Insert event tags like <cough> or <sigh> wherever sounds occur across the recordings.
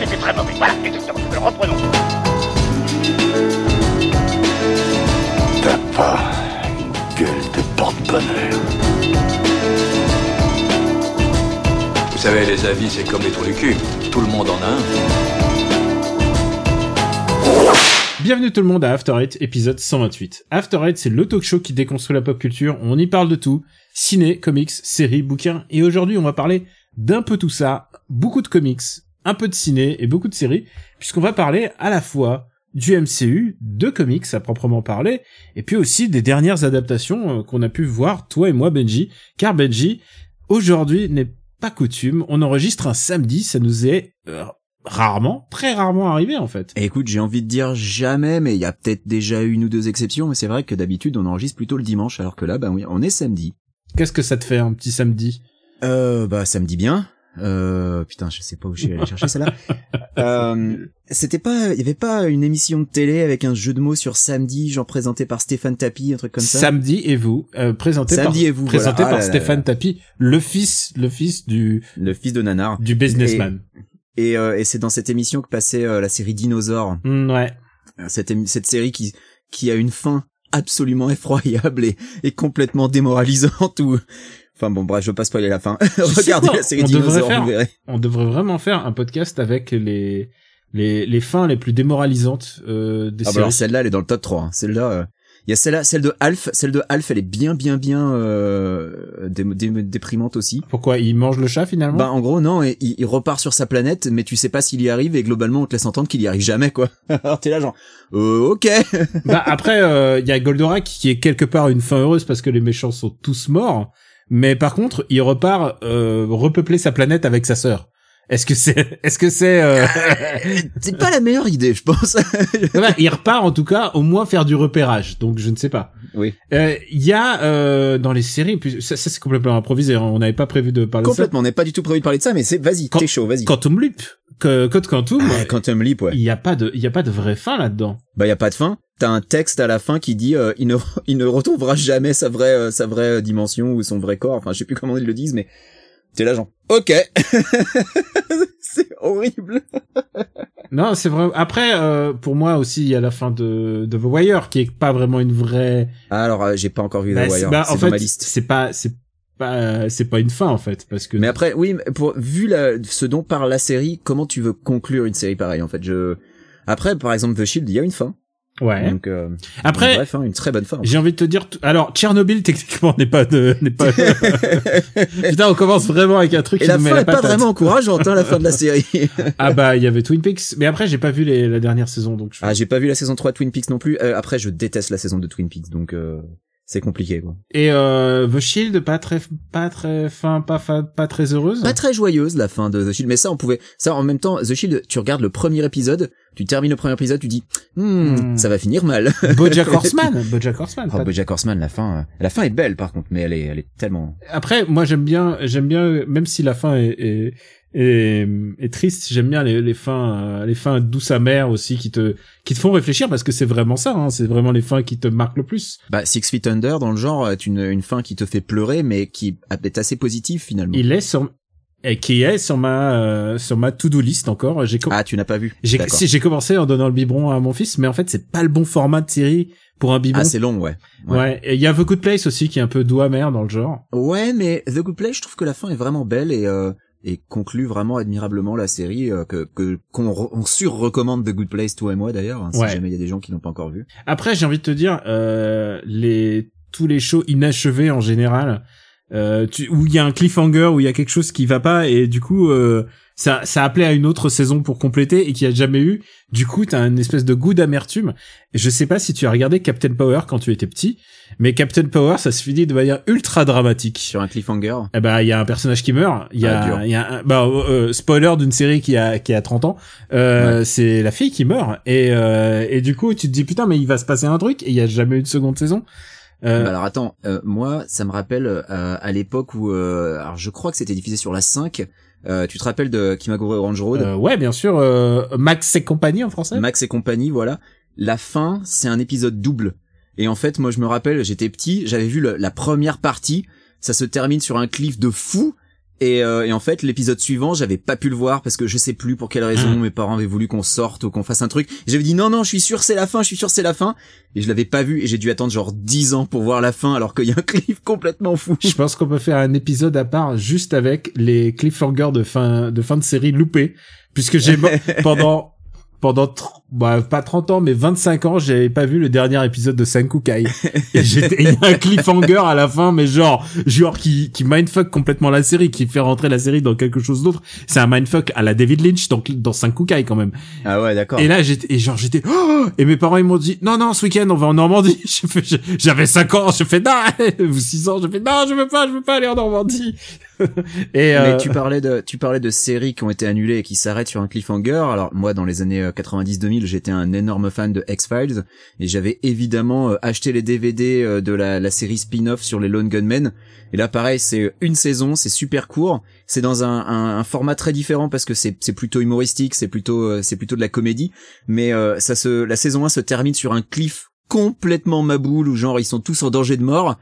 c'était très mauvais. Voilà, exactement. Reprenons. T'as pas une gueule de porte-bonheur. Vous savez, les avis, c'est comme les trous du cul. Tout le monde en a un. Bienvenue tout le monde à After Eight, épisode 128. After Eight, c'est le talk show qui déconstruit la pop culture. On y parle de tout. Ciné, comics, séries, bouquins. Et aujourd'hui, on va parler d'un peu tout ça. Beaucoup de comics, un peu de ciné et beaucoup de séries. Puisqu'on va parler à la fois du MCU, de comics à proprement parler, et puis aussi des dernières adaptations euh, qu'on a pu voir, toi et moi, Benji. Car Benji, aujourd'hui n'est pas coutume. On enregistre un samedi, ça nous est euh, rarement, très rarement arrivé en fait. Et écoute, j'ai envie de dire jamais, mais il y a peut-être déjà une ou deux exceptions, mais c'est vrai que d'habitude on enregistre plutôt le dimanche, alors que là, bah oui, on est samedi. Qu'est-ce que ça te fait un petit samedi? Euh, bah samedi bien. Euh, putain, je sais pas où je suis allé chercher celle-là. <laughs> Euh, c'était pas, il y avait pas une émission de télé avec un jeu de mots sur samedi, genre présenté par Stéphane Tapi, un truc comme ça. Samedi et vous, euh, présenté Samedi par, et vous, présenté voilà. Ah par Stéphane Tapi, le fils, le fils du Le fils de Nanar. du businessman. Et, euh, et c'est dans cette émission que passait euh, la série Dinosaure. Mm, ouais. Cette, émi- cette série qui, qui a une fin absolument effroyable et, et complètement démoralisante ou, enfin bon, bref, je veux pas spoiler la fin. <laughs> Regardez la série on devrait faire- vous verrez. On devrait vraiment faire un podcast avec les les les fins les plus démoralisantes euh, des Ah bah séries. alors celle-là, elle est dans le top 3. hein. Celle-là, euh, il y a celle-là, celle de Alf. Celle de Alf, elle est bien, bien, bien euh, dé- dé- déprimante aussi. Pourquoi il mange le chat finalement? Bah en gros non, et il, il repart sur sa planète, mais tu sais pas s'il y arrive et globalement on te laisse entendre qu'il y arrive jamais quoi. <laughs> Alors t'es là genre, euh, ok. Bah après, euh, il y a Goldorak qui est quelque part une fin heureuse parce que les méchants sont tous morts. Mais par contre, il repart euh, repeupler sa planète avec sa sœur. Est-ce que c'est, <laughs> est-ce que c'est, euh... <laughs> c'est pas la meilleure idée, je pense. <laughs> il repart en tout cas au moins faire du repérage. Donc je ne sais pas. oui. Euh, Il y a euh, dans les séries, puis ça, ça, c'est complètement improvisé. hein, On n'avait pas prévu de parler Complètement, on n'est pas du tout prévu de parler de ça, mais c'est vas-y, Quand- t'es chaud, vas-y. de ça. Quantum Leap, que Code Quantum, Ah, Quantum Leap, ouais. il y a pas de, il y a pas de vraie fin là-dedans. Bah y a pas de fin. T'as un texte à la fin qui dit euh, il ne <laughs> il ne retrouvera jamais sa vraie euh, sa vraie dimension ou son vrai corps. Enfin je sais plus comment ils le disent, mais t'es là genre ok. <laughs> c'est horrible. <laughs> Non, c'est vrai. Après, euh, pour moi aussi, il y a la fin de, de The Wire, qui est pas vraiment une vraie. Alors euh, j'ai pas encore vu Bah, The Wire. bah, en fait, ma liste. c'est pas, c'est pas, c'est pas une fin en fait, parce que. Mais après, oui, pour vu la, ce dont parle la série, comment tu veux conclure une série pareille En fait, je. Après, par exemple, The Shield, il y a une fin. ouais. Donc, euh, Après, bref, hein, une très bonne fin. j'ai envie de te dire, alors Tchernobyl <laughs> techniquement n'est pas de, n'est pas. <laughs> Putain, on commence vraiment avec un truc Et qui la nous fin la est pas vraiment encourageante, hein, la fin de la série. <laughs> Ah bah, il y avait Twin Peaks, mais après j'ai pas vu les, la dernière saison, donc. Je... ah, j'ai pas vu la saison 3 de Twin Peaks non plus. Euh, après, je déteste la saison de Twin Peaks, donc euh, c'est compliqué. Quoi. Et euh, The Shield, pas très, pas très fin, pas fin, pas très heureuse? Pas très joyeuse la fin de The Shield, mais ça, on pouvait. Ça, en même temps, The Shield, tu regardes le premier épisode, tu termines le premier épisode, tu dis, hmm, Hmm. ça va finir mal. <laughs> BoJack Horseman, BoJack Horseman. Oh, BoJack Horseman, la fin, euh, la fin est belle par contre, mais elle est, elle est tellement. Après, moi j'aime bien, j'aime bien, même si la fin est est, est, est triste, j'aime bien les, les fins, euh, les fins douces amères aussi qui te qui te font réfléchir parce que c'est vraiment ça, hein, c'est vraiment les fins qui te marquent le plus. Bah, Six Feet Under, dans le genre, est une, une fin qui te fait pleurer, mais qui est assez positive finalement. Il est sur et qui est sur ma euh, sur ma to-do list encore. J'ai Ah, tu n'as pas vu. j'ai commencé en donnant le biberon à mon fils, mais en fait c'est pas le bon format de série pour un biberon. Ah, c'est long, ouais. Ouais. ouais. Et il y a The Good Place aussi qui est un peu doux amer dans le genre. Ouais, mais The Good Place, je trouve que la fin est vraiment belle et, euh, et conclut vraiment admirablement la série, euh, que, que, qu'on on sur-recommande The Good Place, toi et moi d'ailleurs, hein, si Ouais. jamais il y a des gens qui n'ont pas encore vu. Après, j'ai envie de te dire, euh, les tous les shows inachevés en général, euh, tu, où il y a un cliffhanger, où il y a quelque chose qui va pas, et du coup, euh, ça, ça appelait à une autre saison pour compléter et qui a jamais eu. Du coup, t'as une espèce de goût d'amertume. Je sais pas si tu as regardé Captain Power quand tu étais petit, mais Captain Power, ça se finit de manière ultra dramatique. Sur un cliffhanger. Eh ben, il y a un personnage qui meurt. Il y Ah, a, il y a un, bah, euh, spoiler d'une série qui a, qui a 30 ans. Euh, c'est la fille qui meurt. Et, euh, et du coup, tu te dis, putain, mais il va se passer un truc. Et il y a jamais eu de seconde saison. Euh, Bah alors attends, euh, moi ça me rappelle euh, à l'époque où, euh, alors je crois que c'était diffusé sur la 5, euh, tu te rappelles de Kimagure Orange Road? Euh, ouais, bien sûr. euh, Max et compagnie en français? Max et compagnie, voilà. La fin, c'est un épisode double. Et en fait, moi je me rappelle, j'étais petit, j'avais vu le- la première partie, ça se termine sur un cliff de fou, Et, euh, et en fait, l'épisode suivant, j'avais pas pu le voir parce que je sais plus pour quelle raison Mm. mes parents avaient voulu qu'on sorte ou qu'on fasse un truc. J'avais dit non non, je suis sûr c'est la fin, je suis sûr c'est la fin. Et je l'avais pas vu et j'ai dû attendre genre 10 ans pour voir la fin alors qu'il y a un <laughs> cliff complètement fou. Je pense qu'on peut faire un épisode à part juste avec les cliffhangers de fin de fin de série loupés, puisque j'ai <laughs> pendant pendant tr- bah, pas 30 ans mais 25 ans j'avais pas vu le dernier épisode de Sankukai <laughs> et j'étais il y a un cliffhanger à la fin mais genre genre qui qui mindfuck complètement la série qui fait rentrer la série dans quelque chose d'autre c'est un mindfuck à la David Lynch dans dans Sankukai quand même Ah ouais d'accord. et là, j'étais, et genre, j'étais, oh et mes parents, ils m'ont dit, non, non, ce week-end, on va en Normandie. J'ai fait- j'ai- J'avais 5 ans, je fais, non, <laughs> ou 6 ans, je fais, non, je veux pas, je veux pas aller en Normandie. <laughs> et, euh, Mais tu parlais de tu parlais de séries qui ont été annulées et qui s'arrêtent sur un cliffhanger. Alors moi dans les années euh, 90-2000, j'étais un énorme fan de X-Files et j'avais évidemment euh, acheté les DVD euh, de la, série spin-off sur les Lone Gunmen. Et là pareil, c'est une saison, c'est super court, c'est dans un, format très différent parce que c'est plutôt humoristique, c'est plutôt euh, c'est plutôt de la comédie, mais euh, ça se la saison 1 se termine sur un cliff complètement maboule où genre ils sont tous en danger de mort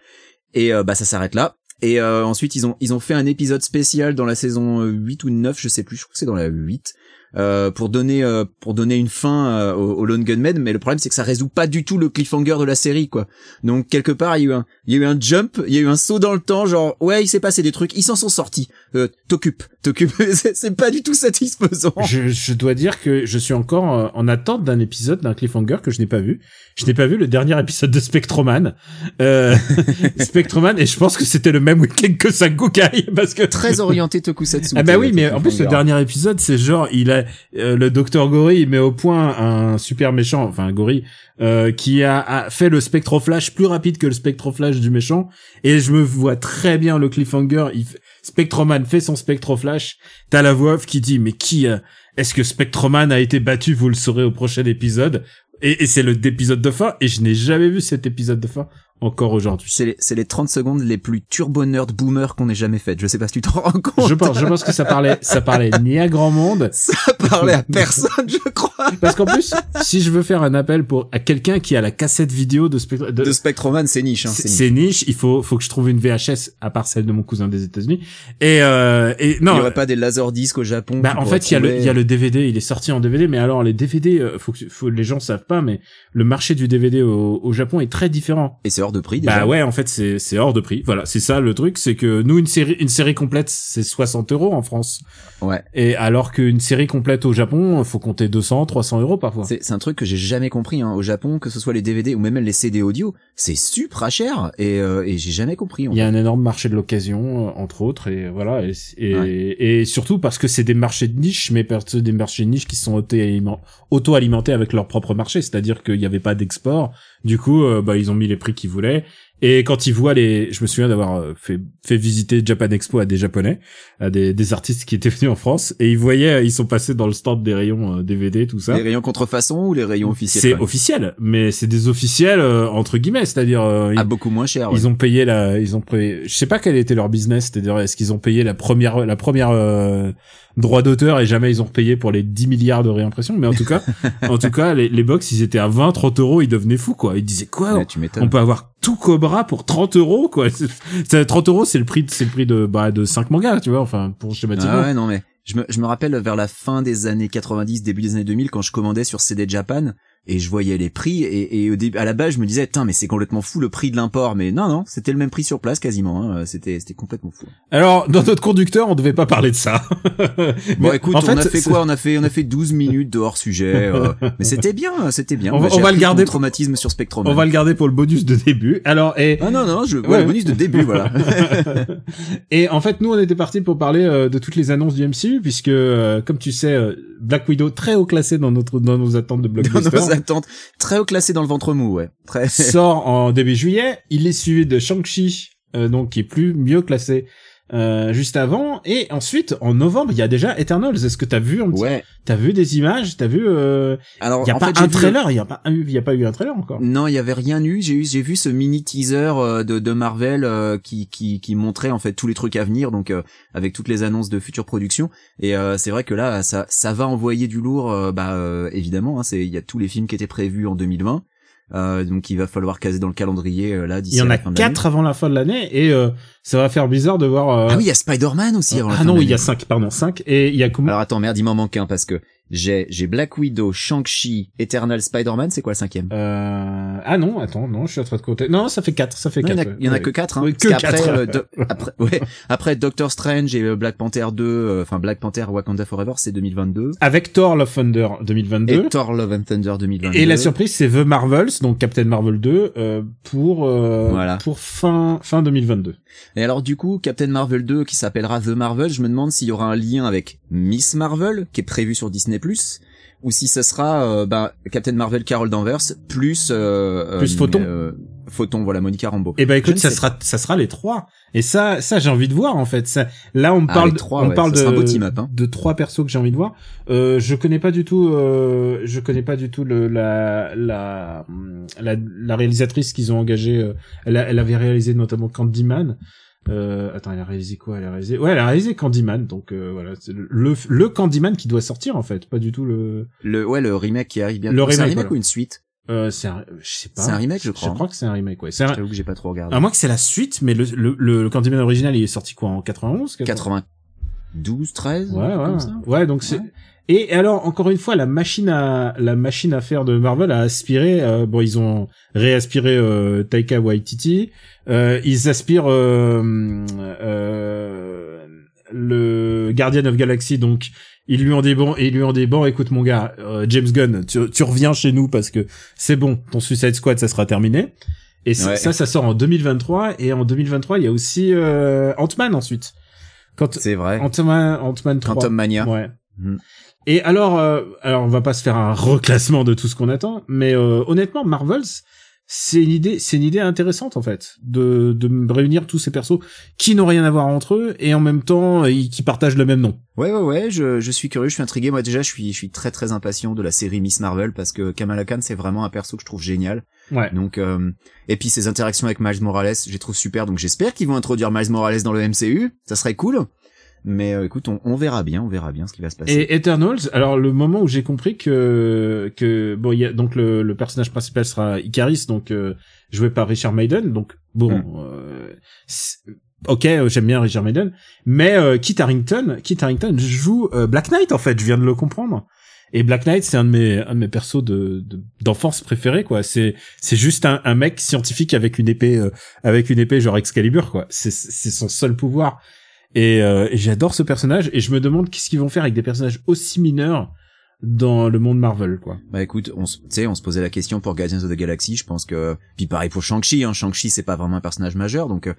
et euh, bah ça s'arrête là. Et euh, ensuite ils ont ils ont fait un épisode spécial dans la saison euh, 8 ou 9, je sais plus, je crois que c'est dans la 8. Euh, pour donner euh, pour donner une fin euh, au, au Lone Gunman mais le problème c'est que ça résout pas du tout le cliffhanger de la série quoi. Donc quelque part il y a eu un il y a eu un jump il y a eu un saut dans le temps genre ouais il s'est passé des trucs ils s'en sont sortis. Euh, t'occupes t'occupes. <laughs> C'est pas du tout satisfaisant. Je, je dois dire que je suis encore euh, en attente d'un épisode, d'un cliffhanger que je n'ai pas vu. Je n'ai pas vu le dernier épisode de Spectroman. Euh, <laughs> Spectroman, et je pense que c'était le même week-end que Sankukai, parce que très orienté Tokusatsu Ah bah oui, mais en plus le dernier épisode, c'est genre il a euh, le docteur Gory il met au point un super méchant, enfin Gory euh, qui a, a fait le spectroflash plus rapide que le spectroflash du méchant. Et je me vois très bien le cliffhanger, Spectroman fait son spectroflash, t'as la voix off qui dit mais qui euh, est-ce que Spectroman a été battu, vous le saurez au prochain épisode? Et, et c'est le épisode de fin et je n'ai jamais vu cet épisode de fin encore aujourd'hui. c'est les, c'est les 30 secondes les plus turbo nerd boomer qu'on ait jamais faites. Je sais pas si tu t'en rends compte. Je pense, je pense que ça parlait, ça parlait ni à grand monde, <laughs> ça parlait à personne je crois. Parce qu'en plus, si je veux faire un appel pour à quelqu'un qui a la cassette vidéo de, Spectre, de- de Spectroman c'est niche hein, c'est niche. il faut faut que je trouve une VHS à part celle de mon cousin des États-Unis. Et euh, et il non, y aurait pas des laserdiscs au Japon bah en fait il y a le il y a le DVD, il est sorti en DVD, mais alors les DVD, euh, faut que faut les gens savent pas, mais le marché du DVD au, au Japon est très différent. et c'est hors de prix déjà Bah ouais, en fait c'est c'est hors de prix. Voilà, c'est ça le truc, c'est que nous une série une série complète c'est 60 euros en France, ouais et alors qu'une série complète au Japon, faut compter 200, 300 euros parfois. C'est un truc que j'ai jamais compris hein. au Japon, que ce soit les DVD ou même les CD audio, c'est super cher et, euh, et j'ai jamais compris. Il y a un énorme marché de l'occasion, euh, entre autres, et voilà, et, et, Ouais. et surtout parce que c'est des marchés de niche, mais parce que des marchés de niche qui sont auto-aliment- auto-alimentés avec leur propre marché, c'est-à-dire qu'il n'y avait pas d'export. Du coup, euh, bah ils ont mis les prix qu'ils voulaient. Et quand ils voient les, je me souviens d'avoir euh, fait fait visiter Japan Expo à des japonais, à des, des artistes qui étaient venus en France, et ils voyaient, ils sont passés dans le stand des rayons euh, DVD, tout ça. Les rayons contrefaçon ou les rayons officiels C'est officiel, mais c'est des officiels euh, entre guillemets, c'est-à-dire euh, Ah beaucoup moins cher. ouais. ils ont payé la, ils ont payé, je sais pas quel était leur business, c'est-à-dire est-ce qu'ils ont payé la première, la première euh, droit d'auteur et jamais ils ont payé pour les 10 milliards de réimpression, mais en tout cas, <laughs> en tout cas, les, les box ils étaient à 20, 30 euros, ils devenaient fous quoi, ils disaient quoi, Ouais, tu m'étonnes. on peut avoir tout Cobra pour 30 euros quoi, <laughs> C'est- c'est 30 euros c'est le prix, c'est le prix de bah de 5 mangas, tu vois, enfin pour schématiquement. Ah ouais, non mais je me, je me rappelle vers la fin des années 90, début des années 2000 quand je commandais sur CD Japan et je voyais les prix et, et au début à la base je me disais tiens mais c'est complètement fou le prix de l'import mais non non c'était le même prix sur place quasiment hein. c'était c'était complètement fou. Alors dans notre conducteur on devait pas parler de ça. <laughs> Bon Mais écoute en on a fait, quoi? On a fait on a fait 12 minutes de hors sujet euh, mais <laughs> c'était bien c'était bien. On va- j'ai on va le garder pour- traumatisme sur Spectrum. On va le garder pour le bonus de début. Alors et Ah non non je Ouais. ouais, le bonus de début voilà. <laughs> Et en fait, nous, on était parti pour parler euh, de toutes les annonces du MCU, puisque, euh, comme tu sais, Black Widow très haut classé dans notre dans nos attentes de blockbuster très haut classé dans le ventre mou ouais très. sort <laughs> en début juillet. Il est suivi de Shang-Chi, euh, donc qui est plus mieux classé euh, juste avant. Et ensuite, en novembre, il y a déjà Eternals. Est-ce que t'as vu un petit... Ouais. T'as vu des images? T'as vu euh, Alors Il y a en pas fait, un trailer? Il y a pas eu. Il y a pas eu un trailer encore. Non, il y avait rien eu. J'ai eu, j'ai vu ce mini teaser euh, de, de Marvel euh, qui, qui, qui montrait en fait tous les trucs à venir, donc euh, avec toutes les annonces de futures productions. Et euh, c'est vrai que là, ça, ça va envoyer du lourd. bah euh, évidemment, hein, c'est il y a tous les films qui étaient prévus en 2020. Euh, donc il va falloir caser dans le calendrier euh, là Il d'ici y en a la quatre avant la fin de l'année et euh, ça va faire bizarre de voir. euh, Ah oui, il y a Spider-Man aussi avant la ah fin non, de il y a cinq, pardon, cinq et il y a comment Alors attends, merde, il m'en manque un parce que j'ai j'ai Black Widow, Shang-Chi, Eternal Spider-Man, c'est quoi le cinquième? Euh... Ah non, attends, non, je suis en train de compter. Non, ça fait quatre, ça fait Non, il y en quatre. a, il y en a ouais. que quatre. Hein, Oui, que qu'après, quatre. euh, do- après, <laughs> ouais, après Doctor Strange et euh, Black Panther 2, euh, enfin Black Panther Wakanda Forever, c'est 2022. Avec Thor Love Thunder 2022. Et Thor Love and Thunder 2022. Et la surprise, c'est The Marvels, donc Captain Marvel 2, euh, pour euh, Voilà. pour fin fin 2022. Et alors du coup, Captain Marvel 2 qui s'appellera The Marvel, je me demande s'il y aura un lien avec Miss Marvel qui est prévu sur Disney ou si ce sera euh, bah, Captain Marvel Carol Danvers plus euh, Plus euh, Photon. euh, Photon, voilà Monica Rambeau. Et ben Je écoute, ça sais sera ça sera les trois. Et ça ça j'ai envie de voir en fait. Ça, là on me Ah, parle trois, on ouais, parle de hein. de trois persos que j'ai envie de voir. Euh, je connais pas du tout euh, je connais pas du tout le la la la, la réalisatrice qu'ils ont engagée. euh, elle, a- elle avait réalisé notamment Candyman. Euh, attends, elle a réalisé quoi? Elle a réalisé, ouais, elle a réalisé Candyman. Donc euh, voilà, c'est le, le le Candyman qui doit sortir en fait, pas du tout le. Le ouais, le remake qui arrive bien. Le C'est un remake, remake voilà. ou une suite? Euh, c'est un, je sais pas. C'est un remake, je crois. Je crois que c'est un remake, ouais. C'est un, J'avoue que j'ai pas trop regardé. à moins que c'est la suite, mais le, le, le, Candyman original, il est sorti quoi en 91 92, 13 Ouais, comme ouais. ça Ouais, donc c'est. Ouais. Et alors encore une fois, la machine à la machine à faire de Marvel a aspiré. euh, bon, ils ont réaspiré euh, Taika Waititi. Euh, ils aspirent euh, euh, le Guardian of Galaxy. Donc ils lui ont dit bon, ils lui ont dit bon, écoute mon gars, euh, James Gunn, tu, tu reviens chez nous parce que c'est bon, ton Suicide Squad, ça sera terminé. Et ça, Ouais. ça, ça sort en 2023. Et en 2023, il y a aussi euh, Ant-Man ensuite. Quand C'est vrai. Ant-Man, Ant-Man 3. Quantum Mania. Ouais. Mhm. Et alors, euh, alors on va pas se faire un reclassement de tout ce qu'on attend, mais euh, honnêtement, Marvels, c'est une idée, c'est une idée intéressante en fait, de de réunir tous ces persos qui n'ont rien à voir entre eux et en même temps euh, qui partagent le même nom. Ouais ouais ouais, je, je suis curieux, je suis intrigué. Moi déjà, je suis je suis très très impatient de la série Miss Marvel parce que Kamala Khan c'est vraiment un perso que je trouve génial. Ouais. Donc euh, et puis ses interactions avec Miles Morales, je les trouve super. Donc j'espère qu'ils vont introduire Miles Morales dans le MCU, ça serait cool. Mais euh, écoute, on, on verra bien, on verra bien ce qui va se passer. Et Eternals, alors le moment où j'ai compris que que bon, y a donc le, le personnage principal sera Icaris, donc euh, joué par Richard Maiden, donc bon. Mm. euh, Ok, euh, j'aime bien Richard Maiden, mais euh, Kit Harington, Kit Harington joue euh, Black Knight en fait. Je viens de le comprendre. Et Black Knight, c'est un de mes un de mes persos de de- d'enfance préférés quoi. C'est c'est juste un, un mec scientifique avec une épée euh, avec une épée genre Excalibur quoi. C'est c'est son seul pouvoir. Et, euh, j'adore ce personnage et je me demande qu'est-ce qu'ils vont faire avec des personnages aussi mineurs dans le monde Marvel quoi. Bah écoute, on se- on se posait la question pour Guardians of the Galaxy, je pense que puis pareil pour Shang-Chi, hein, Shang-Chi c'est pas vraiment un personnage majeur donc euh,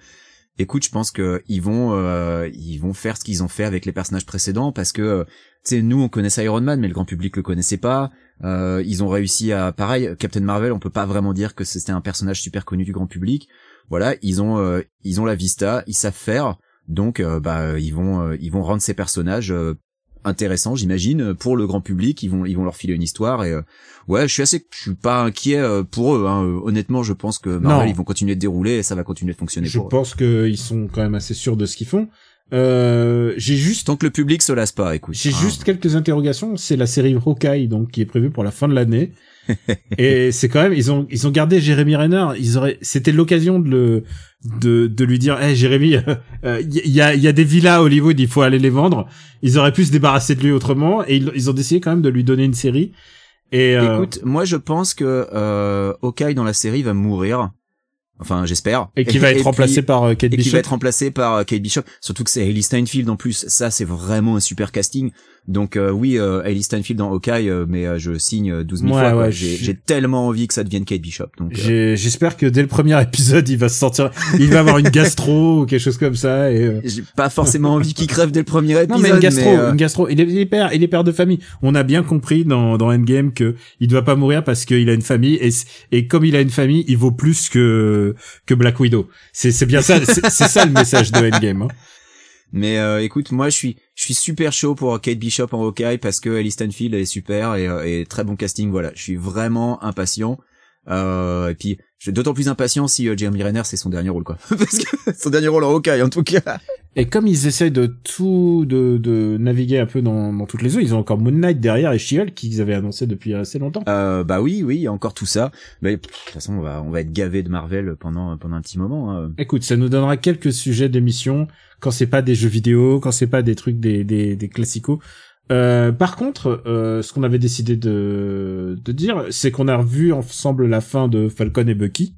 écoute, je pense que ils vont euh, ils vont faire ce qu'ils ont fait avec les personnages précédents parce que euh, tu sais nous on connaissait Iron Man mais le grand public le connaissait pas. Euh, ils ont réussi à pareil Captain Marvel, on peut pas vraiment dire que c'était un personnage super connu du grand public. Voilà, ils ont euh, ils ont la vista, ils savent faire. Donc euh, bah ils vont euh, ils vont rendre ces personnages euh, intéressants, j'imagine, pour le grand public, ils vont ils vont leur filer une histoire et euh, ouais, je suis assez je suis pas inquiet euh, pour eux hein. Honnêtement, je pense que Marvel Non. ils vont continuer de dérouler et ça va continuer de fonctionner Je pour pense qu'ils sont quand même assez sûrs de ce qu'ils font. Euh, j'ai juste Tant que le public se lasse pas, écoute. J'ai hein. juste quelques interrogations. C'est la série Hawkeye, donc qui est prévue pour la fin de l'année. <laughs> et c'est quand même, ils ont, ils ont gardé Jérémy Renner. Ils auraient, c'était l'occasion de le, de, de lui dire, hey Jérémy, il <laughs> y, a, il y a des villas à Hollywood, il faut aller les vendre. Ils auraient pu se débarrasser de lui autrement, et ils, ils ont décidé quand même de lui donner une série. Et euh, Écoute, moi je pense que euh, Hawkeye dans la série va mourir. Enfin, j'espère. et qui va être puis- remplacé par euh, Kate et qui Bishop. va être remplacé par euh, Kate Bishop. Surtout que c'est Hailey Steinfeld en plus. Ça, c'est vraiment un super casting. Donc euh, oui, euh, Hailey Steinfeld dans Hawkeye, euh, mais euh, je signe euh, 12 000 Ouais, fois. quoi. ouais, J'ai tellement envie que ça devienne Kate Bishop. Donc euh, J'espère que dès le premier <laughs> épisode, il va se sortir, il va avoir une gastro <laughs> ou quelque chose comme ça. Et euh, j'ai pas forcément envie qu'il crève dès le premier épisode. Non mais une gastro, euh, une gastro. Il est, il est père, il est père de famille. On a bien compris dans dans Endgame que il doit pas mourir parce qu'il a une famille et et comme il a une famille, il vaut plus que que Black Widow. C'est c'est bien ça, c'est c'est ça le message de Endgame. hein. Mais euh, écoute, moi je suis je suis super chaud pour Kate Bishop en Hawkeye parce que Steinfeld elle est super et, euh, et très bon casting. Voilà, je suis vraiment impatient. Euh, et puis je suis d'autant plus impatient si euh, Jeremy Renner c'est son dernier rôle quoi, <laughs> parce que son dernier rôle en Hawkeye en tout cas. Et comme ils essayent de tout, de, de naviguer un peu dans, dans toutes les eaux, ils ont encore Moon Knight derrière et She-Hulk qu'ils avaient annoncé depuis assez longtemps. Euh, bah oui, oui, encore tout ça. Mais pff, de toute façon, on va, on va être gavé de Marvel pendant, pendant un petit moment. hein. Écoute, ça nous donnera quelques sujets d'émission quand c'est pas des jeux vidéo, quand c'est pas des trucs des, des, des classicos. Euh, par contre, euh, ce qu'on avait décidé de, de dire, c'est qu'on a revu ensemble la fin de Falcon et Bucky.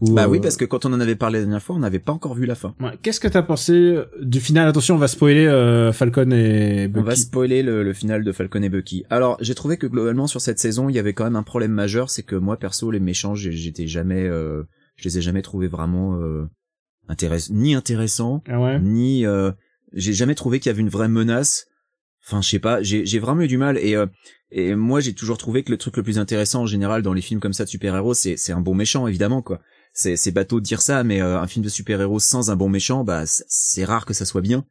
Où, Bah oui, euh, parce que quand on en avait parlé la dernière fois, on n'avait pas encore vu la fin. ouais, Qu'est-ce que t'as pensé du final? Attention, on va spoiler euh, Falcon et On va Bucky. spoiler le, le final de Falcon et Bucky. Alors, j'ai trouvé que globalement sur cette saison, il y avait quand même un problème majeur, c'est que moi perso, les méchants, j'étais jamais, euh, je les ai jamais trouvés vraiment euh, intéress- ni intéressants, Ah ouais ni euh, j'ai jamais trouvé qu'il y avait une vraie menace. Enfin, je sais pas, j'ai vraiment eu du mal et euh, et moi j'ai toujours trouvé que le truc le plus intéressant en général dans les films comme ça de super-héros, c'est c'est un bon méchant évidemment quoi. C'est c'est bateau de dire ça, mais euh, un film de super-héros sans un bon méchant, bah c'est- rare que ça soit bien.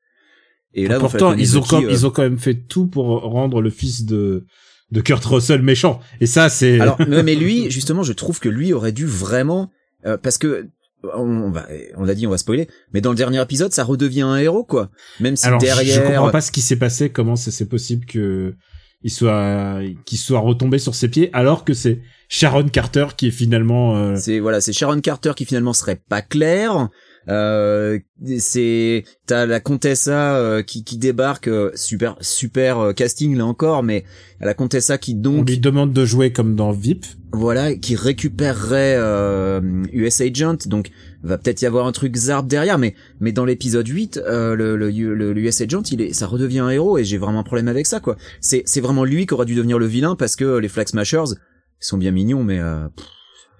Et là, Pourtant, ils ont, quand, euh, ils ont quand même fait tout pour rendre le fils de, de Kurt Russell méchant. Et ça, c'est... Alors, mais mais lui, justement, je trouve que lui aurait dû vraiment, euh, parce que on va, on l'a dit, on va spoiler, mais dans le dernier épisode, ça redevient un héros, quoi. Même si Alors, je- derrière, je comprends pas ce qui s'est passé, comment c'est c'est possible que il soit qu'il soit retombé sur ses pieds alors que c'est Sharon Carter qui est finalement euh, c'est voilà, c'est Sharon Carter qui finalement serait pas claire. Euh, c'est t'as la Contessa euh, qui qui débarque, euh, super super euh, casting là encore, mais la Contessa qui on donc lui demande de jouer comme dans VIP. voilà, qui récupérerait euh, US Agent, donc va peut-être y avoir un truc zarb derrière, mais mais dans l'épisode 8, euh, le, le, le, le US Agent, il est, ça redevient un héros et j'ai vraiment un problème avec ça quoi. C'est c'est vraiment lui qui aura dû devenir le vilain parce que les Flag Smashers, ils sont bien mignons, mais euh, pff,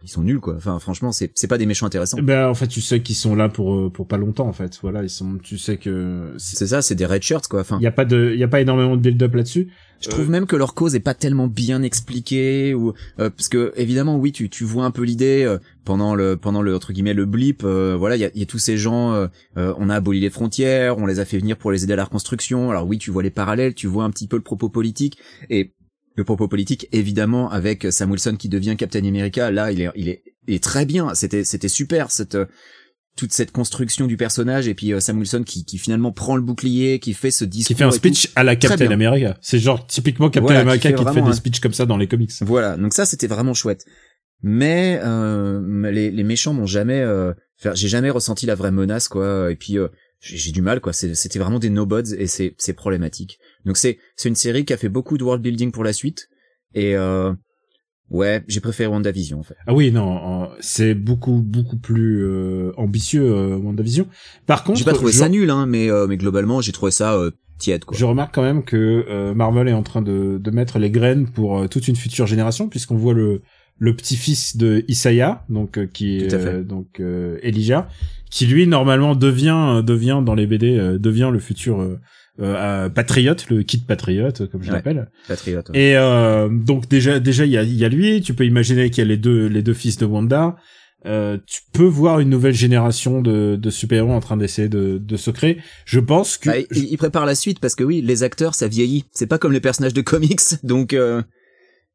ils sont nuls quoi. Enfin franchement, c'est c'est pas des méchants intéressants. Ben en fait, tu sais qu'ils sont là pour euh, pour pas longtemps en fait. Voilà, ils sont. Tu sais que c'est- ça, c'est des red shirts quoi. Enfin, il y a pas de il y a pas énormément de build-up là-dessus. Je trouve même que leur cause est pas tellement bien expliquée ou euh, parce que évidemment oui tu tu vois un peu l'idée euh, pendant le pendant le entre guillemets le blip euh, voilà il y a, y a tous ces gens euh, on a aboli les frontières on les a fait venir pour les aider à la reconstruction alors oui tu vois les parallèles tu vois un petit peu le propos politique et le propos politique évidemment avec Sam Wilson qui devient Captain America là il est il est, il est très bien c'était c'était super cette toute cette construction du personnage et puis euh, Sam Wilson qui, qui finalement prend le bouclier qui fait ce discours Qui fait un tout. speech à la Captain. America. C'est genre typiquement Captain Voilà, qui America fait qui, te fait des speeches comme ça dans les comics. Voilà, donc ça c'était vraiment chouette. Mais euh, les, les méchants m'ont jamais, euh, j'ai jamais ressenti la vraie menace quoi. Et puis euh, j'ai j'ai du mal quoi. C'est- C'était vraiment des nobods et c'est c'est problématique. Donc c'est c'est une série qui a fait beaucoup de world building pour la suite. Et euh, ouais, j'ai préféré WandaVision en fait. Ah oui, non, c'est beaucoup beaucoup plus euh, ambitieux euh, WandaVision. Par contre, J'ai pas trouvé je, ça nul hein, mais euh, mais globalement j'ai trouvé ça euh, tiède quoi. je remarque quand même que euh, Marvel est en train de, de mettre les graines pour euh, toute une future génération, puisqu'on voit le le petit-fils de Isaiah, donc euh, qui est euh, donc euh, Elijah, qui lui normalement devient devient dans les BD euh, devient le futur euh, patriote, le kid patriote comme je Ouais. l'appelle. Patriote. ouais. Et euh, donc déjà déjà il y a y a lui, tu peux imaginer qu'il y a les deux les deux fils de Wanda. Euh, tu peux voir une nouvelle génération de, de super-héros en train d'essayer de, de se créer. Je pense que Bah, il, il prépare la suite parce que oui, les acteurs ça vieillit. C'est pas comme les personnages de comics, <laughs> donc euh,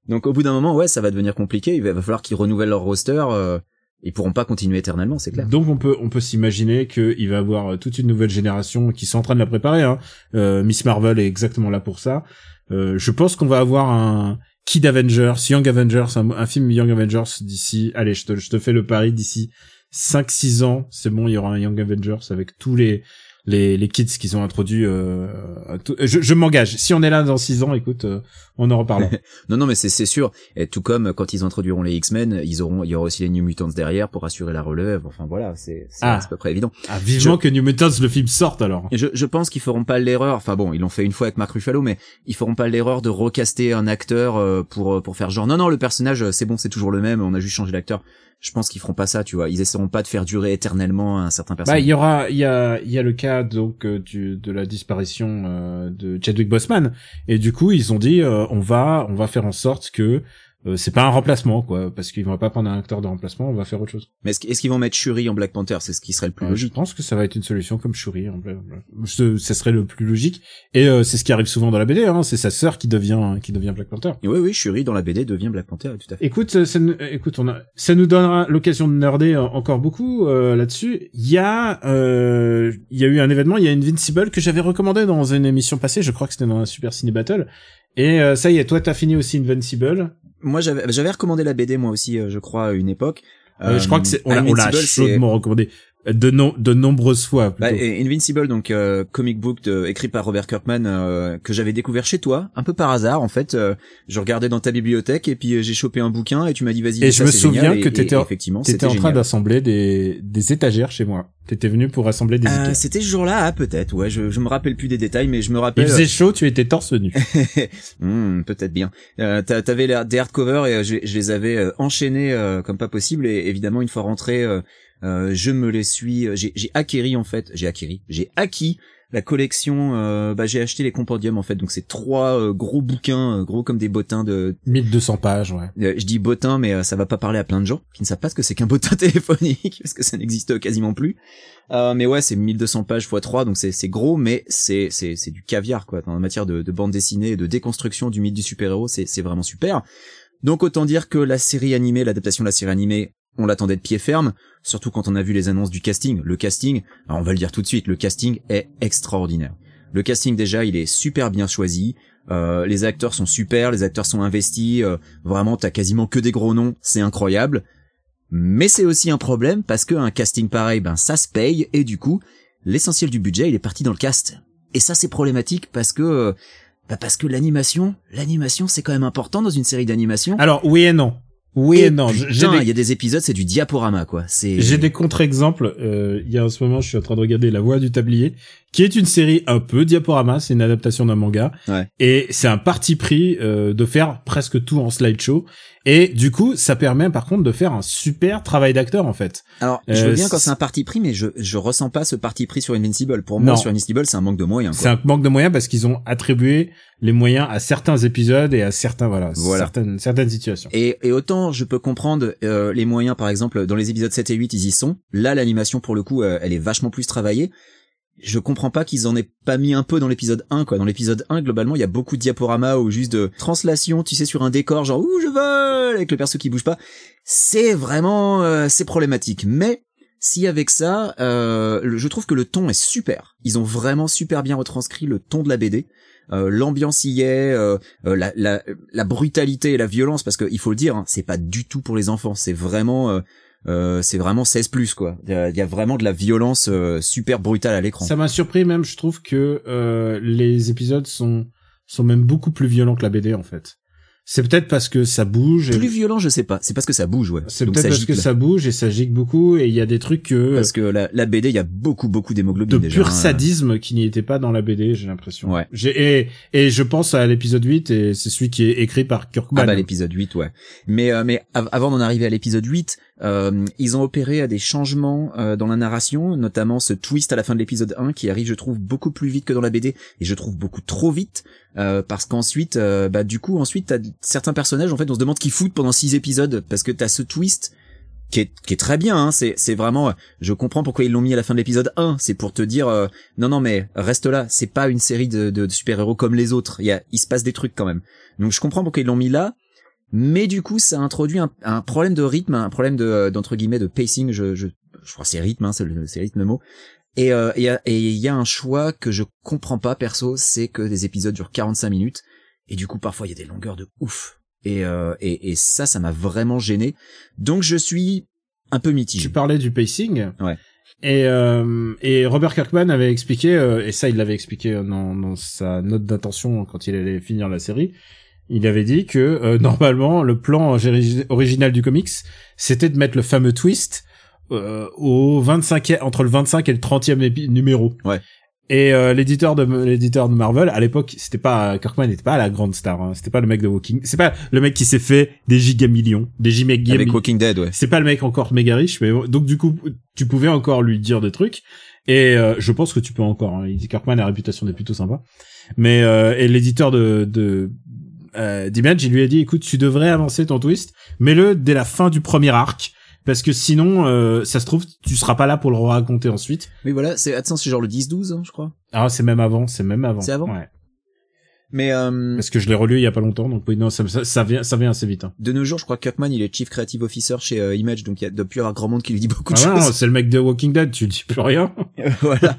donc au bout d'un moment ouais ça va devenir compliqué. Il va, falloir qu'ils renouvellent leur roster. Euh, ils pourront pas continuer éternellement, c'est clair. donc on peut on peut s'imaginer qu'il va avoir euh, toute une nouvelle génération qui sont en train de la préparer. Hein. Euh, Miss Marvel est exactement là pour ça. Euh, je pense qu'on va avoir un Kid Avengers, Young Avengers, un, un film Young Avengers d'ici. Allez, je te je te fais le pari d'ici 5-6 ans, c'est bon, il y aura un Young Avengers avec tous les les, les kids qu'ils ont introduits. Euh, je je m'engage. Si on est là dans 6 ans, écoute, euh, on en reparlera. <laughs> Non non mais c'est c'est sûr. Et tout comme quand ils introduiront les X-Men, ils auront il y aura aussi les New Mutants derrière pour assurer la relève. Enfin voilà, c'est c'est Ah. à peu près évident. ah, vivement que New Mutants le film sorte alors. Je, je pense qu'ils feront pas l'erreur. Enfin bon, ils l'ont fait une fois avec Mark Ruffalo, mais ils feront pas l'erreur de recaster un acteur euh, pour euh, pour faire genre non non le personnage euh, c'est bon c'est toujours le même, on a juste changé l'acteur. Je pense qu'ils feront pas ça, tu vois. Ils essaieront pas de faire durer éternellement un certain Bah, personnage. il y aura, il y a, il y a le cas donc du, de la disparition euh, de Chadwick Boseman, et du coup ils ont dit, euh, on va, on va faire en sorte que euh, c'est pas un remplacement quoi, parce qu'ils vont pas prendre un acteur de remplacement, on va faire autre chose. Mais est-ce, qu'ils vont mettre Shuri en Black Panther? C'est ce qui serait le plus Euh, je logique. pense que ça va être une solution comme Shuri. en ça serait le plus logique. Et euh, c'est ce qui arrive souvent dans la BD. Hein, c'est sa sœur qui devient qui devient Black Panther. Et oui, oui, Shuri dans la BD devient Black Panther, tout à fait. Écoute, euh, ça nous, écoute, on a, ça nous donnera l'occasion de nerder encore beaucoup euh, là-dessus. Il y a, euh, il y a eu un événement, il y a Invincible que j'avais recommandé dans une émission passée. Je crois que c'était dans un Super Ciné Battle. Et euh, ça y est, toi, t'as fini aussi Invincible. Moi, j'avais, j'avais recommandé la BD moi aussi, euh, je crois, à une époque. Euh, je crois que c'est, on l'a, c'est- chaudement recommandé de nombreuses fois. Bah, et Invincible, donc euh, comic book de- écrit par Robert Kirkman euh, que j'avais découvert chez toi, un peu par hasard en fait. euh, je regardais dans ta bibliothèque et puis euh, j'ai chopé un bouquin et tu m'as dit vas-y. Et je me souviens génial. que t'étais effectivement, T'étais en train d'assembler des, des étagères chez moi. T'étais venu pour assembler des Euh, c'était ce jour-là, ah, peut-être. Ouais, je, je me rappelle plus des détails, mais je me Il rappelle. faisait chaud, tu étais torse nu. <laughs> Hmm, peut-être bien. Euh, t'a- T'avais des hardcovers et euh, je, je les avais euh, enchaînés euh, comme pas possible. Et évidemment, une fois rentré, euh, euh, je me les suis. euh, J'ai acquéri en fait. J'ai acquéri. J'ai acquis la collection. euh, bah, j'ai acheté les compendiums en fait. Donc c'est trois euh, gros bouquins, euh, gros comme des bottins de. 1200 pages, ouais. euh, je dis bottins, mais euh, ça va pas parler à plein de gens qui ne savent pas ce que c'est qu'un bottin <laughs> téléphonique parce que ça n'existe quasiment plus. Euh, mais ouais, c'est 1200 pages x 3, donc c'est c'est gros, mais c'est c'est c'est du caviar quoi. En matière de, de bande dessinée et de déconstruction du mythe du super-héros, c'est c'est vraiment super. Donc autant dire que la série animée, l'adaptation de la série animée, on l'attendait de pied ferme, surtout quand on a vu les annonces du casting. Le casting, on va le dire tout de suite, le casting est extraordinaire. Le casting déjà, il est super bien choisi. Euh, les acteurs sont super, les acteurs sont investis. euh, vraiment, t'as quasiment que des gros noms, c'est incroyable. Mais c'est aussi un problème parce que un casting pareil, ben ça se paye et du coup, l'essentiel du budget, il est parti dans le cast. Et ça, c'est problématique parce que bah parce que l'animation, l'animation, c'est quand même important dans une série d'animation. Alors, oui et non. Oui et, non. Putain, il y a des épisodes, c'est du diaporama quoi. C'est J'ai des contre-exemples. Euh, il y a en ce moment, je suis en train de regarder La Voix du Tablier, qui est une série un peu diaporama. C'est une adaptation d'un manga. Ouais. Et c'est un parti pris euh, de faire presque tout en slideshow. Et du coup, ça permet par contre de faire un super travail d'acteur en fait. Alors, je Euh, veux bien quand c'est- un parti pris, mais je je ressens pas ce parti pris sur Invincible. Pour moi, Non. sur Invincible, c'est un manque de moyens. C'est un manque de moyens parce qu'ils ont attribué les moyens à certains épisodes et à certains voilà, Voilà. certaines certaines situations. Et, et autant je peux comprendre euh, les moyens, par exemple, dans les épisodes 7 et 8, ils y sont. Là, l'animation, pour le coup, euh, elle est vachement plus travaillée. Je comprends pas qu'ils en aient pas mis un peu dans l'épisode 1, quoi. Dans l'épisode 1, globalement, il y a beaucoup de diaporamas ou juste de translation, tu sais, sur un décor, genre, ouh, je vole, avec le perso qui bouge pas. C'est vraiment, euh, c'est problématique. Mais, si avec ça, euh, je trouve que le ton est super. Ils ont vraiment super bien retranscrit le ton de la BD. Euh, l'ambiance y est, euh, euh, la, la, la brutalité et la violence, parce qu'il faut le dire, hein, c'est pas du tout pour les enfants. C'est vraiment, euh, c'est vraiment 16 plus quoi. Il y, y a vraiment de la violence euh, super brutale à l'écran. Ça m'a surpris même, je trouve que euh, les épisodes sont sont même beaucoup plus violents que la BD en fait. C'est peut-être parce que ça bouge. et- Plus violent, je sais pas. C'est parce que ça bouge, ouais. C'est peut-être parce gicle. que ça bouge et ça gicle beaucoup et il y a des trucs que Parce que la, la BD, il y a beaucoup, beaucoup de d'hémoglobine déjà. pur hein. sadisme qui n'y était pas dans la BD, j'ai l'impression. Ouais. Et, et je pense à l'épisode 8 et c'est celui qui est écrit par Kirkman. Ah bah l'épisode 8, ouais. Mais euh, mais av- avant d'en arriver à l'épisode 8, euh, ils ont opéré à des changements euh, dans la narration, notamment ce twist à la fin de l'épisode 1 qui arrive, je trouve, beaucoup plus vite que dans la BD et je trouve beaucoup trop vite euh, parce qu'ensuite, euh, bah du coup, ensuite, t'as certains personnages, en fait, on se demande qu'ils foutent pendant six épisodes parce que t'as ce twist qui est, qui est très bien, hein, c'est, vraiment, je comprends pourquoi ils l'ont mis à la fin de l'épisode 1, c'est pour te dire, euh, non, non, mais reste là, c'est pas une série de, de, de super-héros comme les autres, il y a, il se passe des trucs quand même. Donc je comprends pourquoi ils l'ont mis là, mais du coup, ça introduit un, un problème de rythme, un problème de, d'entre guillemets, de pacing, je, je, je crois c'est rythme, hein, c'est le, rythme le mot. Et euh, il y a un choix que je comprends pas perso, c'est que des épisodes durent 45 minutes et du coup parfois il y a des longueurs de ouf. Et euh, et, et ça ça m'a vraiment gêné. Donc je suis un peu mitigé. Tu parlais du pacing. Ouais. Et, euh, et Robert Kirkman avait expliqué, euh, et ça il l'avait expliqué dans, dans sa note d'intention quand il allait finir la série, il avait dit que euh, <laughs> normalement le plan origi- original du comics c'était de mettre le fameux twist euh, au 25 entre le 25 et le 30e épi- numéro. Ouais. Et euh, l'éditeur de l'éditeur de Marvel à l'époque, c'était pas Kirkman n'était pas la grande star, hein, c'était pas le mec de Walking, c'est pas le mec qui s'est fait des gigamillions, des giméga Avec Walking Dead, ouais. c'est pas le mec encore méga riche, mais donc du coup, tu pouvais encore lui dire des trucs. Et euh, je pense que tu peux encore. Hein. Il dit Kirkman a la réputation d'être plutôt sympa. Mais euh, et l'éditeur de, de euh, D'Image, il lui a dit, écoute, tu devrais avancer ton twist, mets-le dès la fin du premier arc, parce que sinon, euh, ça se trouve, tu seras pas là pour le raconter ensuite. Mais voilà, c'est attends, c'est genre le 10-12, hein, je crois. Ah, c'est même avant, c'est même avant. C'est avant Ouais. Mais euh, Parce que je l'ai relu il y a pas longtemps, donc oui, non, ça, ça, ça vient, ça vient assez vite. Hein. de nos jours, je crois que Kirkman, il est Chief Creative Officer chez euh, Image, donc il y a y avoir grand monde qui lui dit beaucoup de Ah non, choses. c'est le mec de Walking Dead, tu dis plus rien. <laughs> voilà.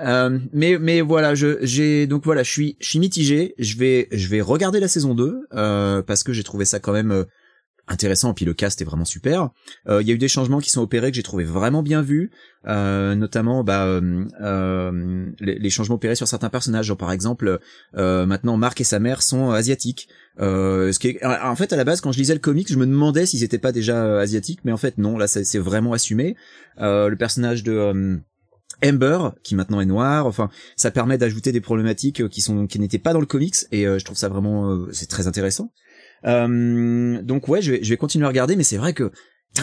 Euh, mais mais voilà, je j'ai donc voilà, je suis je suis mitigé. Je vais je vais regarder la saison 2 euh, parce que j'ai trouvé ça quand même euh, intéressant. Puis le cast est vraiment super. Euh, Il y a eu des changements qui sont opérés que j'ai trouvé vraiment bien vus, euh, notamment bah euh, euh, les, les changements opérés sur certains personnages. Genre par exemple, euh, maintenant Marc et sa mère sont asiatiques. Ce qui est, en fait à la base quand je lisais le comic, je me demandais s'ils étaient pas déjà asiatiques, mais en fait non. Là c'est vraiment assumé. Le personnage de Amber, qui maintenant est noire. Enfin, ça permet d'ajouter des problématiques qui sont qui n'étaient pas dans le comics et euh, je trouve ça vraiment euh, c'est très intéressant. Euh, donc ouais, je vais, je vais continuer à regarder, mais c'est vrai que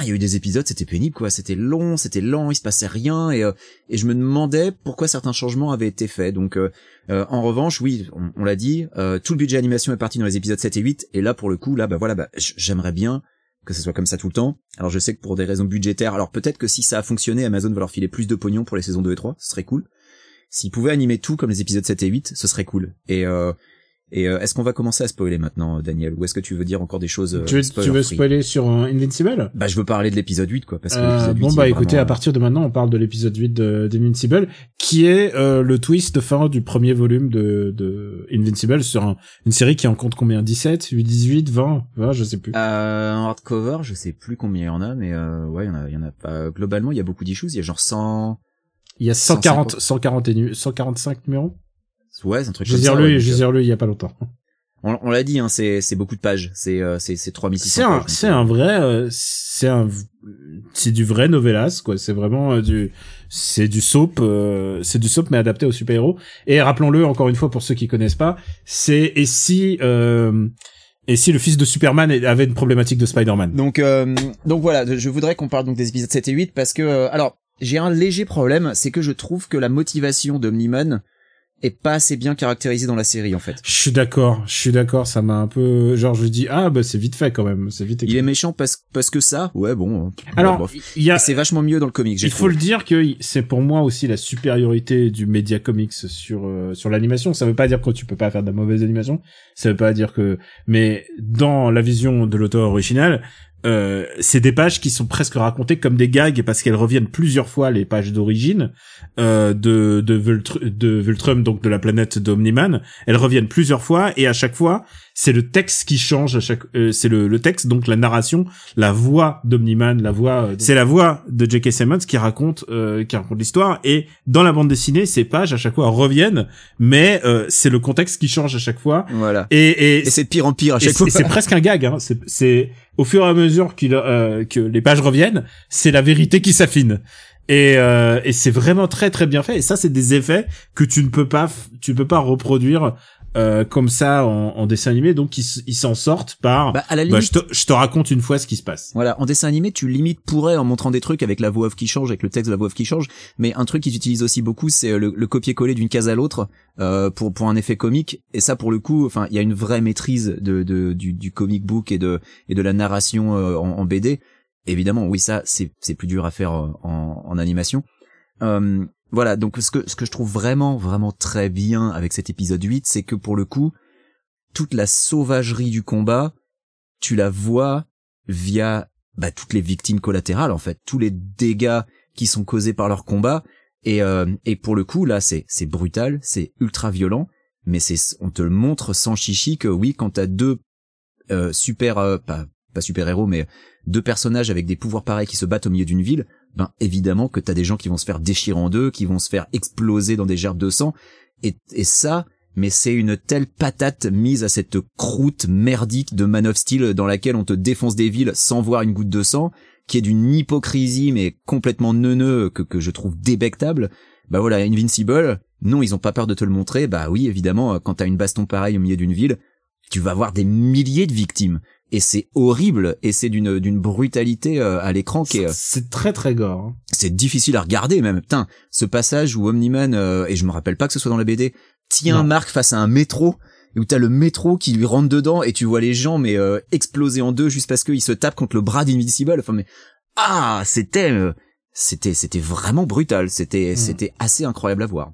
il y a eu des épisodes, c'était pénible quoi, c'était long, c'était lent, il se passait rien et euh, et je me demandais pourquoi certains changements avaient été faits. Donc euh, euh, en revanche, oui, on, on l'a dit, euh, tout le budget animation est parti dans les épisodes 7 et 8 et là pour le coup, là bah voilà, bah j'aimerais bien que ce soit comme ça tout le temps. Alors je sais que pour des raisons budgétaires, alors peut-être que si ça a fonctionné, Amazon va leur filer plus de pognon pour les saisons 2 et 3, ce serait cool. S'ils pouvaient animer tout comme les épisodes 7 et 8, ce serait cool. Et euh, et euh, est-ce qu'on va commencer à spoiler maintenant, Daniel, ou est-ce que tu veux dire encore des choses euh, tu, veux, tu spoiler veux spoiler sur euh, Invincible? Bah je veux parler de l'épisode 8 quoi, parce que Euh, l'épisode 8 bon bah écoutez, vraiment- à partir de maintenant, on parle de l'épisode 8 de d'Invincible, qui est euh, le twist de fin du premier volume de, de Invincible sur un- une série qui en compte combien? 17, 8, 18, 20, 20, je sais plus. Euh, en hardcover, je sais plus combien il y en a, mais euh, ouais, il y en a, y en a pas. Globalement, il y a beaucoup d'issues. Il y a genre 100. Il y a 140, 150. 140 et nu- 145 numéros. Ouais, c'est un truc J'ai lu, ouais, j'ai lu il y a pas longtemps. euh, on on l'a dit, hein, c'est c'est beaucoup de pages. C'est euh, c'est c'est 3600 C'est un, c'est euh, un vrai, euh, c'est un, c'est du vrai novelas quoi. C'est vraiment euh, du, c'est du soap, euh, c'est du soap mais adapté aux super héros. Et rappelons-le encore une fois pour ceux qui connaissent pas, c'est et si, euh, et si le fils de Superman avait une problématique de Spider-Man? Donc euh, donc voilà, je voudrais qu'on parle donc des épisodes 7 et 8 parce que euh, alors j'ai un léger problème, c'est que je trouve que la motivation d'Omniman est pas assez bien caractérisée dans la série en fait. Je suis d'accord, je suis d'accord. Ça m'a un peu, genre je dis ah bah c'est vite fait quand même, c'est vite. Il écrit. est méchant parce parce que ça. Ouais bon. Alors bof. il y a, c'est vachement mieux dans le comic. j'ai Il faut trouvé. le dire que c'est pour moi aussi la supériorité du média comics sur euh, sur l'animation. Ça veut pas dire que tu peux pas faire de la mauvaise animation. Ça veut pas dire que, mais dans la vision de l'auteur original, euh, c'est des pages qui sont presque racontées comme des gags parce qu'elles reviennent plusieurs fois les pages d'origine euh, de de, de Vultrum donc de la planète d'Omniman. Elles reviennent plusieurs fois et à chaque fois c'est le texte qui change. À chaque euh, c'est le, le texte donc la narration, la voix d'Omniman, la voix euh, c'est la voix de J.K. Simmons qui raconte euh, qui raconte l'histoire et dans la bande dessinée ces pages à chaque fois reviennent mais euh, c'est le contexte qui change à chaque fois Voilà. et et, Et c'est de pire en pire à chaque fois. C'est presque un gag. Hein. C'est, c'est au fur et à mesure qu'il, euh, que les pages reviennent, c'est la vérité qui s'affine. Et, euh, et c'est vraiment très très bien fait. Et ça, c'est des effets que tu ne peux pas, tu ne peux pas reproduire euh, comme ça en, en dessin animé. Donc ils, s'en sortent par. Bah, à la bah, limite, je, te, je te raconte une fois ce qui se passe. Voilà, en dessin animé, tu limites pourrais en montrant des trucs avec la voix off qui change, avec le texte de la voix off qui change, mais un truc qu'ils utilisent aussi beaucoup, c'est euh, le, le copier-coller d'une case à l'autre euh, pour pour un effet comique. Et ça, pour le coup, enfin, il y a une vraie maîtrise de, de du, du comic book et de et de la narration euh, en, en BD. Évidemment, oui, ça, c'est c'est plus dur à faire euh, en, en animation. Euh, voilà, donc ce que ce que je trouve vraiment vraiment très bien avec cet épisode 8, c'est que pour le coup, toute la sauvagerie du combat, tu la vois via bah, toutes les victimes collatérales en fait, tous les dégâts qui sont causés par leur combat. Et euh, et pour le coup là c'est brutal, c'est ultra violent, mais c'est on te le montre sans chichi que oui quand t'as deux euh, super euh, pas super héros mais deux personnages avec des pouvoirs pareils qui se battent au milieu d'une ville, ben évidemment que t'as des gens qui vont se faire déchirer en deux, qui vont se faire exploser dans des gerbes de sang et et ça mais c'est une telle patate mise à cette croûte merdique de Man of Steel dans laquelle on te défonce des villes sans voir une goutte de sang, qui est d'une hypocrisie mais complètement neuneux que, que je trouve débectable. Bah voilà, Invincible, non, ils ont pas peur de te le montrer. Bah oui, évidemment, quand t'as une baston pareille au milieu d'une ville, tu vas avoir des milliers de victimes. Et c'est horrible, et c'est d'une d'une brutalité euh, à l'écran qui est, euh, C'est très très gore. hein. c'est difficile à regarder même. Putain, ce passage où Omniman, euh, et je me rappelle pas que ce soit dans la BD, tient Non. Marc face à un métro où t'as le métro qui lui rentre dedans et tu vois les gens mais euh, exploser en deux juste parce qu'ils se tapent contre le bras d'Invincible. Enfin mais ah c'était euh, c'était c'était vraiment brutal. C'était c'était assez incroyable à voir.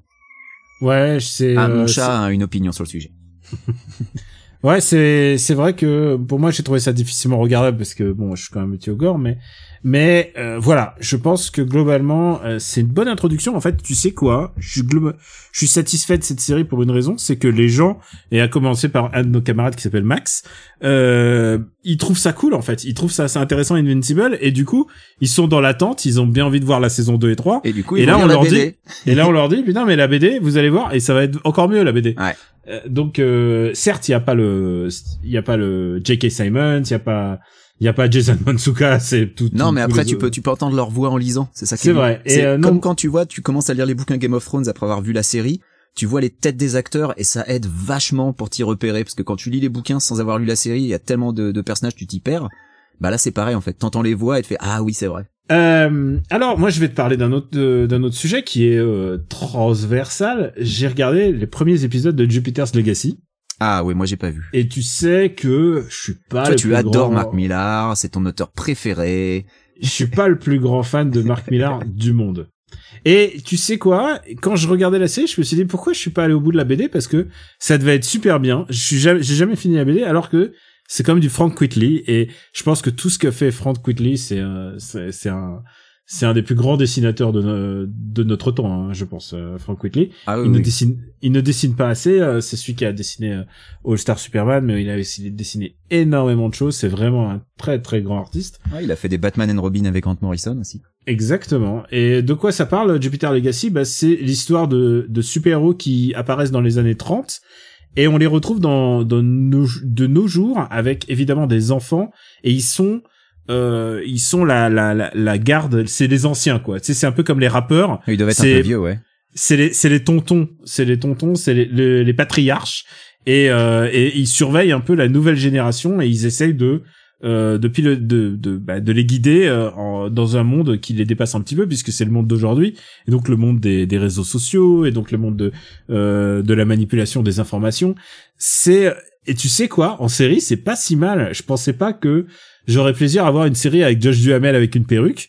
Ouais, c'est. Ah, euh, mon chat a une opinion sur le sujet. <laughs> Ouais, c'est c'est vrai que pour moi j'ai trouvé ça difficilement regardable parce que bon, je suis quand même petit au gore, mais mais euh, voilà, je pense que globalement euh, c'est une bonne introduction. En fait, tu sais quoi? Je suis je suis satisfait de cette série pour une raison, c'est que les gens et à commencer par un de nos camarades qui s'appelle Max, euh, ils trouvent ça cool en fait. Ils trouvent ça assez intéressant Invincible et du coup ils sont dans l'attente. Ils ont bien envie de voir la saison 2 et 3 Et du coup, Et ils là, vont on leur dit- BD. <laughs> et là, on leur dit, putain, mais la BD, vous allez voir, et ça va être encore mieux, la BD. Ouais. Euh, donc, euh, certes, il y a pas le, il y a pas le J.K. Simons, il y a pas, il y a pas Jason Mansuka, c'est tout. Non, tout- mais après tu peux tu peux entendre leur voix en lisant, c'est ça qui C'est est bien. vrai. Et, C'est euh, non- comme quand tu vois, tu commences à lire les bouquins Game of Thrones après avoir vu la série, tu vois les têtes des acteurs et ça aide vachement pour t'y repérer parce que quand tu lis les bouquins sans avoir lu la série, il y a tellement de, de personnages tu t'y perds. Bah là c'est pareil en fait, t'entends les voix et tu fais ah oui c'est vrai. Euh, alors, moi, je vais te parler d'un autre, euh, d'un autre sujet qui est euh, transversal. J'ai regardé les premiers épisodes de Jupiter's Legacy, Ah oui moi j'ai pas vu. et tu sais que je suis pas. Toi le tu plus adores grand- Mark Millar, c'est ton auteur préféré. je suis pas le plus grand fan de Mark Millar <laughs> du monde. Et tu sais quoi? Quand je regardais la série, je me suis dit pourquoi je suis pas allé au bout de la BD parce que ça devait être super bien. Je suis jamais, j'ai jamais fini la BD alors que c'est comme du Frank Whitley et je pense que tout ce que fait Frank Whitley, c'est euh, c'est c'est un c'est un des plus grands dessinateurs de, no- de notre temps, hein, je pense, euh, Frank Whitley. Ah oui, Il ne oui. dessine, il ne dessine pas assez. euh, c'est celui qui a dessiné euh, All Star Superman, mais il a aussi dessiné énormément de choses. C'est vraiment un très très grand artiste. Ouais, il a fait des Batman and Robin avec Grant Morrison aussi. Exactement. Et de quoi ça parle, Jupiter Legacy? Bah, C'est l'histoire de, de super-héros qui apparaissent dans les années 30 et on les retrouve dans, dans nos, de nos jours avec évidemment des enfants et ils sont euh, ils sont la, la, la, la garde, c'est les anciens quoi. Tu sais, c'est un peu comme les rappeurs, Il devait être un peu vieux ouais. c'est les c'est les tontons, c'est les tontons, c'est les, les, les patriarches. Et euh, et ils surveillent un peu la nouvelle génération et ils essayent de euh, depuis le de de bah, de les guider euh, en- dans un monde qui les dépasse un petit peu puisque c'est le monde d'aujourd'hui. Et donc le monde des des réseaux sociaux et donc le monde de euh, de la manipulation des informations. C'est et tu sais quoi en série c'est pas si mal. Je pensais pas que j'aurais plaisir à voir une série avec Josh Duhamel avec une perruque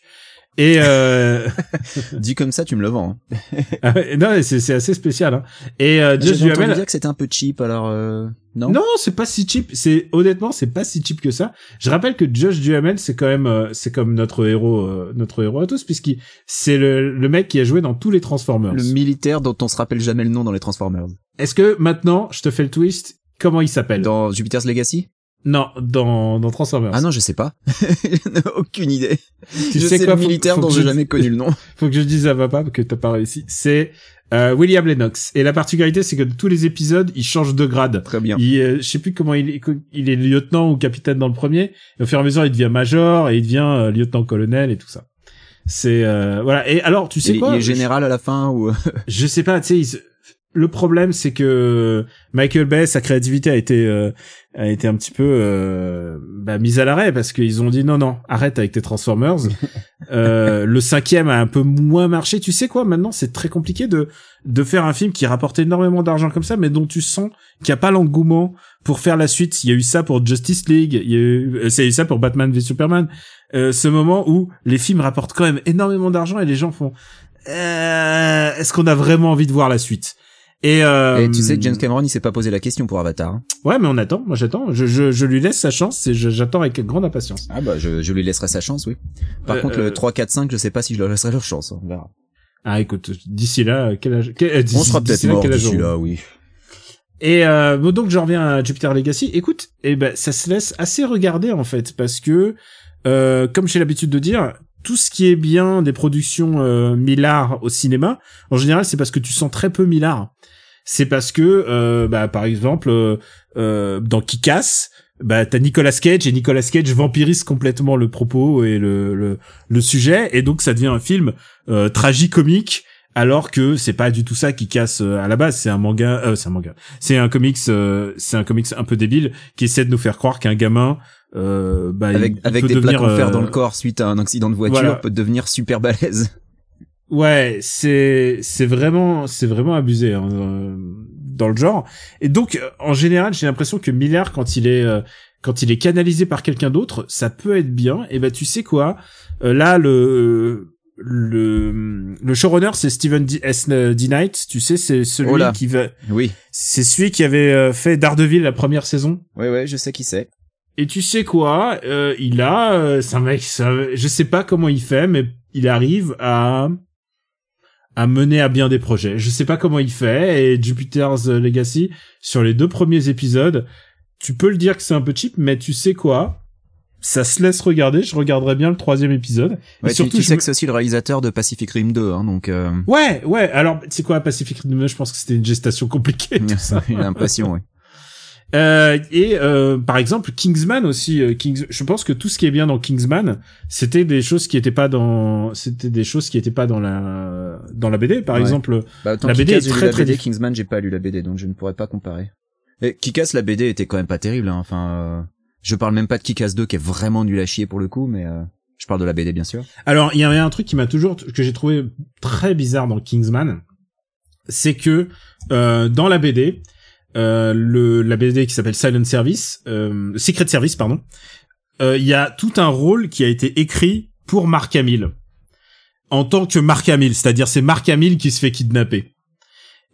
et euh, <laughs> Dit comme ça tu me le vends. Hein. <laughs> ah ouais, non, c'est assez spécial. Hein. Et euh, Josh Duhamel, dire que c'était un peu cheap alors euh... non? non, c'est pas si cheap. C'est honnêtement, c'est pas si cheap que ça. Je rappelle que Josh Duhamel, c'est quand même, euh, c'est comme notre héros, euh, notre héros à tous, puisqu'il c'est le, le mec qui a joué dans tous les Transformers. Le militaire dont on se rappelle jamais le nom dans les Transformers. Est-ce que maintenant, je te fais le twist Comment il s'appelle? Dans Jupiter's Legacy? Non, dans dans Transformers. Ah non, je sais pas. <laughs> je n'ai aucune idée. tu je sais sais quoi le faut- militaire faut dont que j'ai jamais connu le nom. <laughs> Faut que je dise à papa que t'as pas réussi. C'est euh, William Lennox. Et la particularité, c'est que tous les épisodes, il change de grade. Très bien. Il, euh, je sais plus comment il est, il est lieutenant ou capitaine dans le premier. Et au fur et à mesure, il devient major et il devient euh, lieutenant-colonel et tout ça. C'est euh, voilà. Et alors, tu sais quoi il est général à la fin ou je, je sais pas. Tu sais, il se- le problème, c'est que Michael Bay, sa créativité a été euh, a été un petit peu euh, bah, mise à l'arrêt parce qu'ils ont dit non non arrête avec tes Transformers. <laughs> Euh, le cinquième a un peu moins marché. Tu sais quoi Maintenant, c'est très compliqué de de faire un film qui rapporte énormément d'argent comme ça, mais dont tu sens qu'il n'y a pas l'engouement pour faire la suite. Il y a eu ça pour Justice League, il y a eu, euh, c'est eu ça pour Batman v Superman. Euh, ce moment où les films rapportent quand même énormément d'argent et les gens font euh, est-ce qu'on a vraiment envie de voir la suite? Et, euh, Et tu sais que James Cameron, il s'est pas posé la question pour Avatar. hein. ouais mais on attend moi j'attends je, je, je lui laisse sa chance et j'attends avec grande impatience Ah bah je, je lui laisserai sa chance, oui. Par Euh, contre, euh, le 3, 4, 5, je sais pas si je leur laisserai leur chance. On verra. ah écoute d'ici là quel âge quel, euh, d'ici- On sera peut-être d'ici là, mort quel âge d'ici là, oui. Et euh, bon, donc je reviens à Jupiter Legacy. Écoute, eh ben ça se laisse assez regarder en fait parce que euh, comme j'ai l'habitude de dire, tout ce qui est bien des productions euh, Millard au cinéma, en général, c'est parce que tu sens très peu Millard. C'est parce que euh, bah par exemple euh, euh, dans Kick-Ass, bah t'as Nicolas Cage et Nicolas Cage vampirise complètement le propos et le le, le sujet et donc ça devient un film euh, tragicomique alors que c'est pas du tout ça qui casse euh, à la base c'est un manga euh, c'est un manga c'est un comics euh, c'est un comics un peu débile qui essaie de nous faire croire qu'un gamin euh, bah, Avec, avec des devenir, plaques en fer euh, dans le corps suite à un accident de voiture voilà. peut devenir super balèze. ouais c'est c'est vraiment c'est vraiment abusé hein. Euh, dans le genre. Et donc, euh, en général, j'ai l'impression que Miller, quand il est euh, quand il est canalisé par quelqu'un d'autre, ça peut être bien. Et ben, tu sais quoi? Euh, Là, le le le showrunner, c'est Steven D. S. D. Knight. Tu sais, c'est celui Oh qui va, Oui. c'est celui qui avait euh, fait Daredevil la première saison. Ouais, ouais, je sais qui c'est. Et tu sais quoi euh, Il a, euh, c'est un mec, ça, je sais pas comment il fait, mais il arrive à à mener à bien des projets. Je sais pas comment il fait. Et Jupiter's Legacy sur les deux premiers épisodes, tu peux le dire que c'est un peu cheap, mais tu sais quoi Ça se laisse regarder. Je regarderai bien le troisième épisode. Ouais, et surtout, tu, sais que c'est aussi le réalisateur de Pacific Rim 2, hein, donc euh, Ouais, ouais. Alors, sais quoi, Pacific Rim 2, je pense que c'était une gestation compliquée. <laughs> Tout ça. j'ai l'impression, ouais. Euh, et euh, par exemple Kingsman aussi euh, Kings je pense que tout ce qui est bien dans Kingsman c'était des choses qui étaient pas dans c'était des choses qui étaient pas dans la dans la BD par Ouais. exemple Bah, La BD est très, la très BD, diff- Kingsman, j'ai pas lu la BD, donc je ne pourrais pas comparer. Et Kick-Ass, la BD était quand même pas terrible, hein. Enfin, euh, je parle même pas de Kick-Ass 2 qui est vraiment nul à chier pour le coup, mais euh, je parle de la BD bien sûr. alors il y avait un truc qui m'a toujours que j'ai trouvé très bizarre dans Kingsman c'est que euh, dans la BD euh, le la BD qui s'appelle Silent Service euh, Secret Service pardon euh, il y a tout un rôle qui a été écrit pour Mark Hamill en tant que Mark Hamill c'est-à-dire c'est Mark Hamill qui se fait kidnapper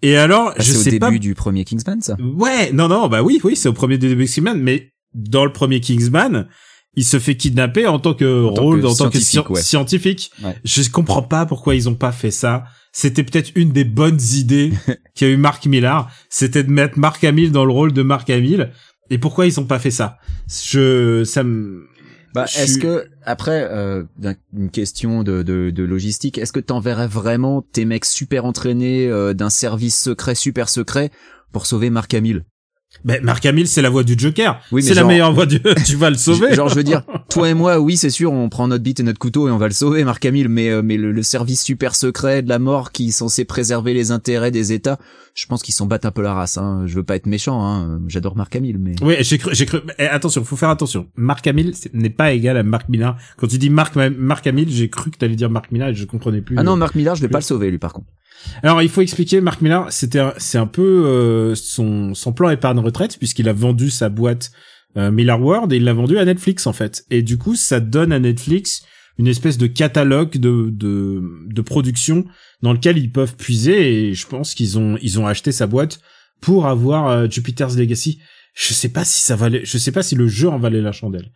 et alors Ah, je c'est au sais début pas du premier Kingsman, ça? Ouais, non, non, bah oui, oui, c'est au premier début Kingsman, mais dans le premier Kingsman, il se fait kidnapper en tant que En tant rôle, que en tant que scientifique, sci- ouais. scientifique. Ouais. Je comprends pas pourquoi ils ont pas fait ça. C'était peut-être une des bonnes idées <laughs> qu'a eu Mark Millar, c'était de mettre Mark Hamill dans le rôle de Mark Hamill. Et pourquoi ils ont pas fait ça? Je, ça me, Bah, Je est-ce que après euh, une question de, de, de logistique, est-ce que t'enverrais vraiment tes mecs super entraînés euh, d'un service secret super secret pour sauver Mark Hamill? Ben, Mark Hamill, c'est la voix du Joker. Oui, c'est la meilleure voix du, <laughs> tu vas le sauver. Genre je veux dire, toi et moi, oui c'est sûr, on prend notre bite et notre couteau et on va le sauver, Mark Hamill, mais euh, mais le, le service super secret de la mort qui est censé préserver les intérêts des États, je pense qu'ils s'en battent un peu la race. Hein. Je veux pas être méchant, hein. j'adore Mark Hamill, mais Oui, j'ai cru, j'ai cru. eh, attention, faut faire attention. Mark Hamill n'est pas égal à Mark Millar. Quand tu dis Mark Mark Hamill, j'ai cru que t'allais dire Mark Millar et je comprenais plus. ah non, Mark Millar, je vais plus. pas le sauver lui par contre. Alors il faut expliquer, Mark Millar, c'était c'est un peu euh, son son plan épargne retraite puisqu'il a vendu sa boîte euh, Miller World et il l'a vendu à Netflix en fait. Et du coup, ça donne à Netflix une espèce de catalogue de de de production dans lequel ils peuvent puiser et je pense qu'ils ont ils ont acheté sa boîte pour avoir euh, Jupiter's Legacy. Je sais pas si ça valait, je sais pas si le jeu en valait la chandelle.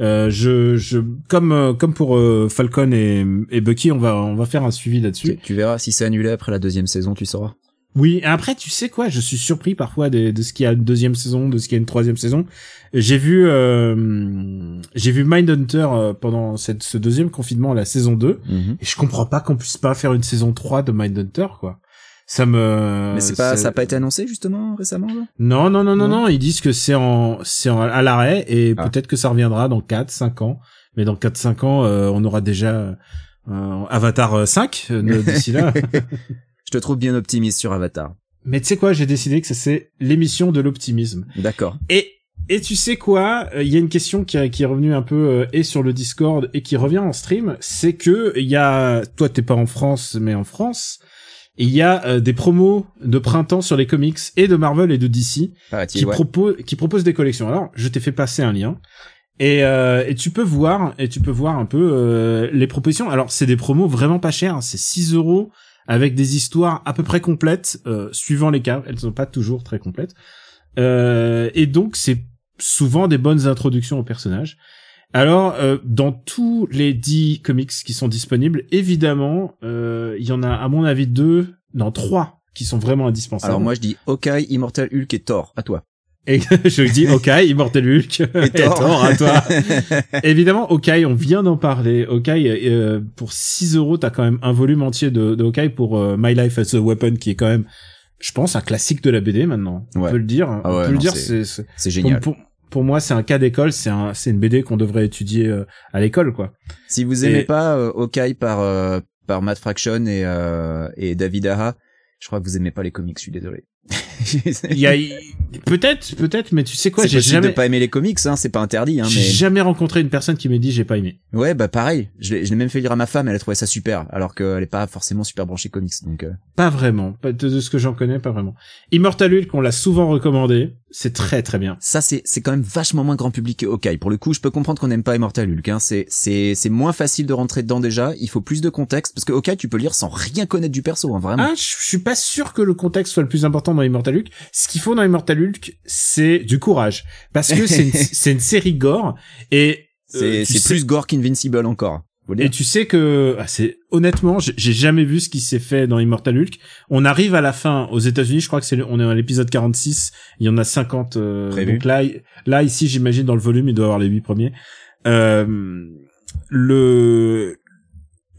Euh, je, je, comme, euh, comme pour euh, Falcon et, et Bucky, on va, on va faire un suivi là-dessus. Tu, tu verras si c'est annulé après la deuxième saison, tu sauras. Oui, après, tu sais quoi, je suis surpris parfois de, de ce qu'il y a une deuxième saison, de ce qu'il y a une troisième saison. J'ai vu, euh, j'ai vu Mindhunter pendant cette, ce deuxième confinement, la saison 2, Mhm. et je comprends pas qu'on puisse pas faire une saison 3 de Mindhunter, quoi. Ça me... Mais c'est pas, ça- ça a pas été annoncé justement récemment là? Non, non, non, non, Non non, ils disent que c'est en, c'est en, à l'arrêt, et Ah. peut-être que ça reviendra dans 4, 5 ans. Mais dans 4, 5 ans, euh, on aura déjà euh, Avatar euh, 5 euh, d'ici là. <laughs> Je te trouve bien optimiste sur Avatar. Mais tu sais quoi, j'ai décidé que ça, c'est l'émission de l'optimisme. D'accord. Et et tu sais quoi, Euh, il y a une question qui, a- qui est revenue un peu euh, et sur le Discord et qui revient en stream, c'est que il y a toi t'es pas en France mais en France, il y a euh, des promos de printemps sur les comics et de Marvel et de DC Ah, qui proposent qui proposent des collections. Alors, je t'ai fait passer un lien. Et, euh, et tu peux voir et tu peux voir un peu euh, les propositions. Alors c'est des promos vraiment pas chers, hein. c'est 6 euros avec des histoires à peu près complètes, euh, suivant les cas. Elles sont pas toujours très complètes. Euh, et donc c'est souvent des bonnes introductions aux personnages. Alors euh, dans tous les 10 comics qui sont disponibles, évidemment, euh, il y en a à mon avis deux, non trois qui sont vraiment indispensables. Alors moi je dis Hawkeye, Immortal Hulk et Thor. À toi. Et <laughs> je dis, ok, Immortel Hulk, <laughs> et Thor. À toi. <laughs> Évidemment, Hawkeye, on vient d'en parler. Hawkeye, euh, pour 6 euros, t'as quand même un volume entier de, de Hawkeye pour euh, My Life as a Weapon, qui est quand même, je pense, un classique de la BD maintenant. On Ouais. peut le dire. Ah on peut le dire, c'est- pour, génial. pour, pour moi, c'est un cas d'école, c'est un, c'est une BD qu'on devrait étudier euh, à l'école, quoi. Si vous aimez Et- pas euh, Hawkeye par euh, par Matt Fraction et euh, et David Aha, je crois que vous aimez pas les comics. Je suis désolé. <laughs> Il y a peut-être, peut-être, mais tu sais quoi, j'ai jamais, de pas aimer les comics, hein, c'est pas interdit, hein, j'ai mais jamais rencontré une personne qui m'ait dit j'ai pas aimé. ouais, bah pareil. Je l'ai même fait lire à ma femme, elle a trouvé ça super, alors qu'elle est pas forcément super branchée comics, donc. euh, Pas vraiment, pas de, de ce que j'en connais, pas vraiment. Immortal Hulk, on l'a souvent recommandé, c'est très très bien. Ça c'est c'est quand même vachement moins grand public que Hawkeye. Pour le coup, je peux comprendre qu'on n'aime pas Immortal Hulk. Hein. C'est c'est c'est moins facile de rentrer dedans déjà. Il faut plus de contexte parce que Hawkeye tu peux lire sans rien connaître du perso, hein, vraiment. Ah, je suis pas sûr que le contexte soit le plus important dans Immortal Hulk. Ce qu'il faut dans Immortal Hulk, c'est du courage, parce que c'est une, <laughs> série gore et c'est euh, c'est sais- plus gore qu'Invincible encore. Et tu sais que ah, c'est honnêtement, j'ai jamais vu ce qui s'est fait dans Immortal Hulk. On arrive à la fin aux États-Unis, je crois que c'est on est à l'épisode 46, il y en a 50 euh, donc là là ici j'imagine dans le volume, il doit y avoir les huit premiers. Euh, le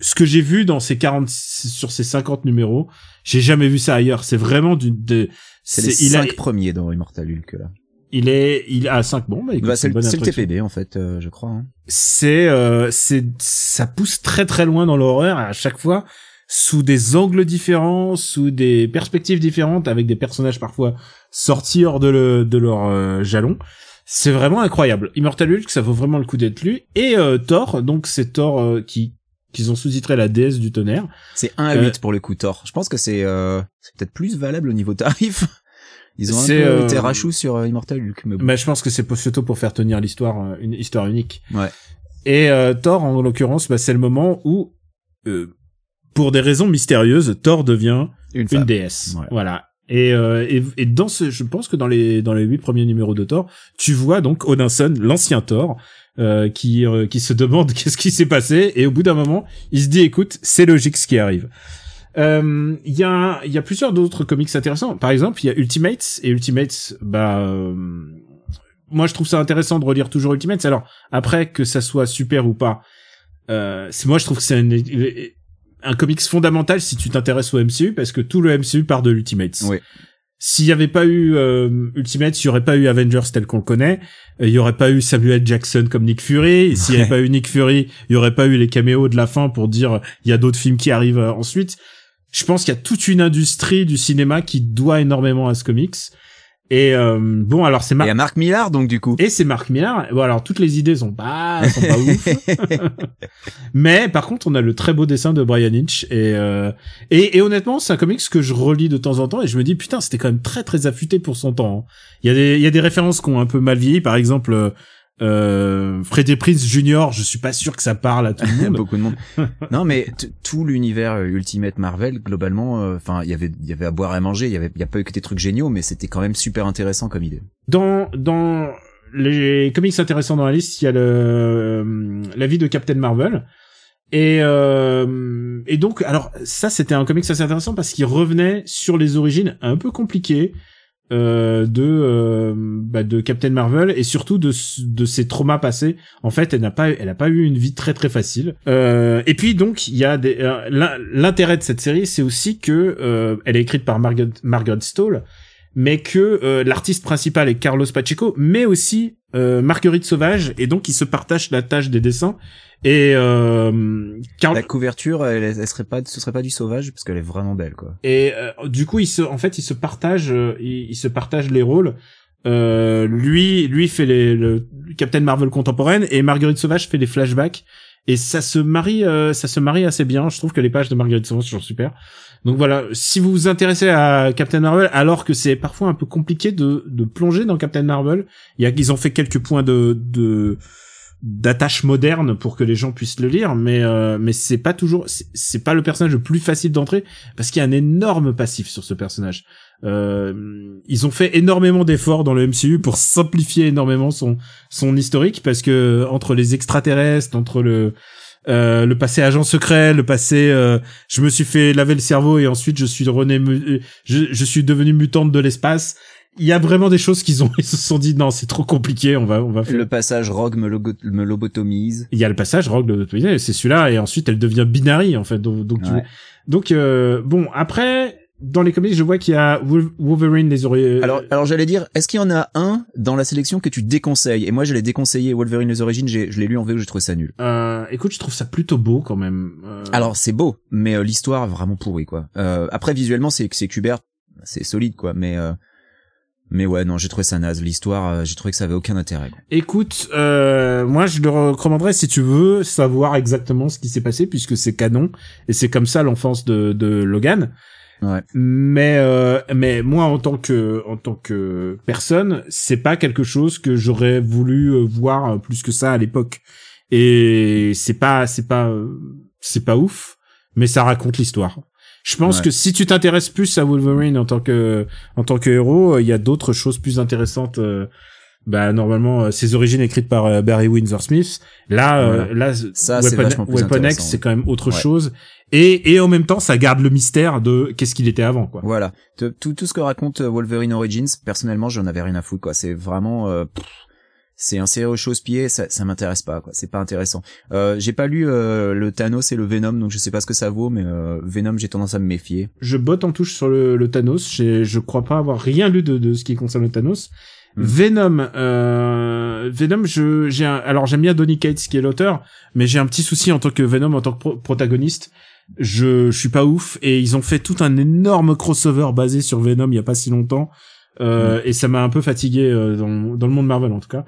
ce que j'ai vu dans ces 40 sur ces 50 numéros, j'ai jamais vu ça ailleurs, c'est vraiment du de C'est les il a- cinq premiers dans Immortal Hulk là. il est il a 5 bon bah, Bah, c'est le. TPB en fait, euh, je crois. hein. c'est euh, c'est ça pousse très très loin dans l'horreur à chaque fois sous des angles différents, sous des perspectives différentes, avec des personnages parfois sortis hors de, le, de leur euh, jalon. C'est vraiment incroyable. Immortal Hulk, ça vaut vraiment le coup d'être lu. Et euh, Thor, donc c'est Thor euh, qui qu'ils ont sous-titré la déesse du tonnerre. C'est 1 à Euh, 8 pour le coup Thor. Je pense que c'est euh, peut-être plus valable au niveau tarif. <laughs> Ils ont un peu euh, été rachou sur euh, Immortal Hulk. Mais bon. Mais je pense que c'est surtout pour faire tenir l'histoire, euh, une histoire unique. Ouais. Et euh, Thor, en l'occurrence, bah, c'est le moment où, euh, pour des raisons mystérieuses, Thor devient Une déesse. Ouais. Voilà. Et, euh, et, et dans ce, je pense que dans les dans les huit premiers numéros de Thor, tu vois donc Odinson, l'ancien Thor, euh, qui euh, qui se demande <laughs> qu'est-ce qui s'est passé, et au bout d'un moment, il se dit écoute, c'est logique ce qui arrive. Euh, Il y a il y a plusieurs d'autres comics intéressants. Par exemple, il y a Ultimates et Ultimates, bah euh, moi je trouve ça intéressant de relire toujours Ultimates. Alors après que ça soit super ou pas, euh, moi je trouve que c'est un, comics fondamental si tu t'intéresses au MCU parce que tout le MCU part de Ultimates. Oui. S'il y avait pas eu euh, Ultimates, il y aurait pas eu Avengers tel qu'on le connaît, il y aurait pas eu Samuel Jackson comme Nick Fury, s'il y avait pas eu Nick Fury, il y aurait pas eu les caméos de la fin pour dire il y a d'autres films qui arrivent euh, ensuite. Je pense qu'il y a toute une industrie du cinéma qui doit énormément à ce comics. Et euh, bon, alors c'est Et Mark à Mark Millar donc du coup. et c'est Mark Millar. Bon, alors toutes les idées sont pas sont pas ouf. <laughs> Mais par contre, on a le très beau dessin de Brian Hitch et euh, et, et honnêtement, c'est un comics que je relis de temps en temps et je me dis putain, c'était quand même très très affûté pour son temps. hein. Il y a des il y a des références qui ont un peu mal vieilli, par exemple euh, Freddie Prinze Jr. Je suis pas sûr que ça parle à tout le <laughs> monde. beaucoup de monde. <laughs> non, mais tout l'univers euh, Ultimate Marvel, globalement, euh, enfin, il y avait, il y avait à boire et à manger. Il y avait, il y a pas eu que des trucs géniaux, mais c'était quand même super intéressant comme idée. Dans dans les comics intéressants dans la liste, il y a le euh, la vie de Captain Marvel. Et euh, et donc alors ça c'était un comics assez intéressant parce qu'il revenait sur les origines un peu compliquées euh, de euh, bah, de Captain Marvel et surtout de de ses traumas passés. En fait, elle n'a pas elle a pas eu une vie très très facile. Euh, et puis donc il y a euh, l'in- l'intérêt de cette série, c'est aussi que euh, elle est écrite par Margaret Margaret Stoll, mais que euh, l'artiste principal est Carlos Pacheco, mais aussi euh, Marguerite Sauvage, et donc ils se partagent la tâche des dessins. Et euh, Carl- La couverture, elle, elle serait pas, ce serait pas du sauvage parce qu'elle est vraiment belle, quoi. et euh, du coup, ils se, en fait, ils se partagent, euh, ils, ils se partagent les rôles. Euh, lui, lui fait les, le Captain Marvel contemporaine et Marguerite Sauvage fait les flashbacks. Et ça se marie, euh, ça se marie assez bien. Je trouve que les pages de Marguerite Sauvage sont super. Donc voilà, si vous vous intéressez à Captain Marvel, alors que c'est parfois un peu compliqué de, de plonger dans Captain Marvel, y a, ils ont fait quelques points de, de d'attache moderne pour que les gens puissent le lire, mais euh, mais c'est pas toujours, c'est- c'est pas le personnage le plus facile d'entrer parce qu'il y a un énorme passif sur ce personnage. Euh, ils ont fait énormément d'efforts dans le MCU pour simplifier énormément son son historique parce que entre les extraterrestres, entre le euh, le passé agent secret, le passé euh, je me suis fait laver le cerveau et ensuite je suis rené mu- je, je suis devenu mutante de l'espace. Il y a vraiment des choses qu'ils ont <laughs> ils se sont dit non, c'est trop compliqué, on va on va faire Le passage Rogue me, logo- me lobotomise. il y a le passage Rogue l'autorité, c'est celui-là, et ensuite elle devient binary en fait. Donc, donc, tu- donc euh, bon après dans les comics je vois qu'il y a Wol- Wolverine les oreilles. Alors, alors j'allais dire, est-ce qu'il y en a un dans la sélection que tu déconseilles? Et moi, je l'ai déconseillé. Wolverine les origines, j'ai, je l'ai lu en VO, j'ai trouvé ça nul. euh, écoute, je trouve ça plutôt beau quand même. Euh, Alors, c'est beau, mais euh, l'histoire vraiment pourrie, quoi. Euh, après, visuellement, c'est, c'est Kubert. c'est solide quoi. Mais euh, mais ouais, non, j'ai trouvé ça naze. L'histoire, euh, j'ai trouvé que ça avait aucun intérêt. Écoute, euh, moi je le recommanderais si tu veux savoir exactement ce qui s'est passé puisque c'est canon et c'est comme ça l'enfance de, de Logan. Ouais. Mais euh, mais moi en tant que en tant que personne, c'est pas quelque chose que j'aurais voulu euh, voir euh, plus que ça à l'époque. Et c'est pas c'est pas euh, c'est pas ouf, mais ça raconte l'histoire. Je pense Ouais. que si tu t'intéresses plus à Wolverine en tant que en tant que héros, il y a d'autres choses plus intéressantes. bah normalement ses origines écrites par Barry Windsor Smith. Là là Ça, c'est Weapon, X c'est quand même autre Ouais. chose et et en même temps ça garde le mystère de qu'est-ce qu'il était avant quoi. Voilà. Tout, tout, ce que raconte euh, Wolverine Origins, personnellement, j'en avais rien à foutre, quoi. C'est vraiment, euh, c'est un série aux chausse-pieds, ça, ça m'intéresse pas, quoi. C'est pas intéressant. Euh, j'ai pas lu euh, le Thanos et le Venom, donc je sais pas ce que ça vaut, mais euh, Venom, j'ai tendance à me méfier. Je botte en touche sur le, le Thanos. Je crois pas avoir rien lu de, de ce qui concerne le Thanos. Hmm. Venom, euh, Venom, je, j'ai un- alors j'aime bien Donny Cates qui est l'auteur, mais j'ai un petit souci en tant que Venom, en tant que pro- protagoniste. Je, je suis pas ouf et ils ont fait tout un énorme crossover basé sur Venom il y a pas si longtemps euh, et ça m'a un peu fatigué euh, dans, dans le monde Marvel en tout cas.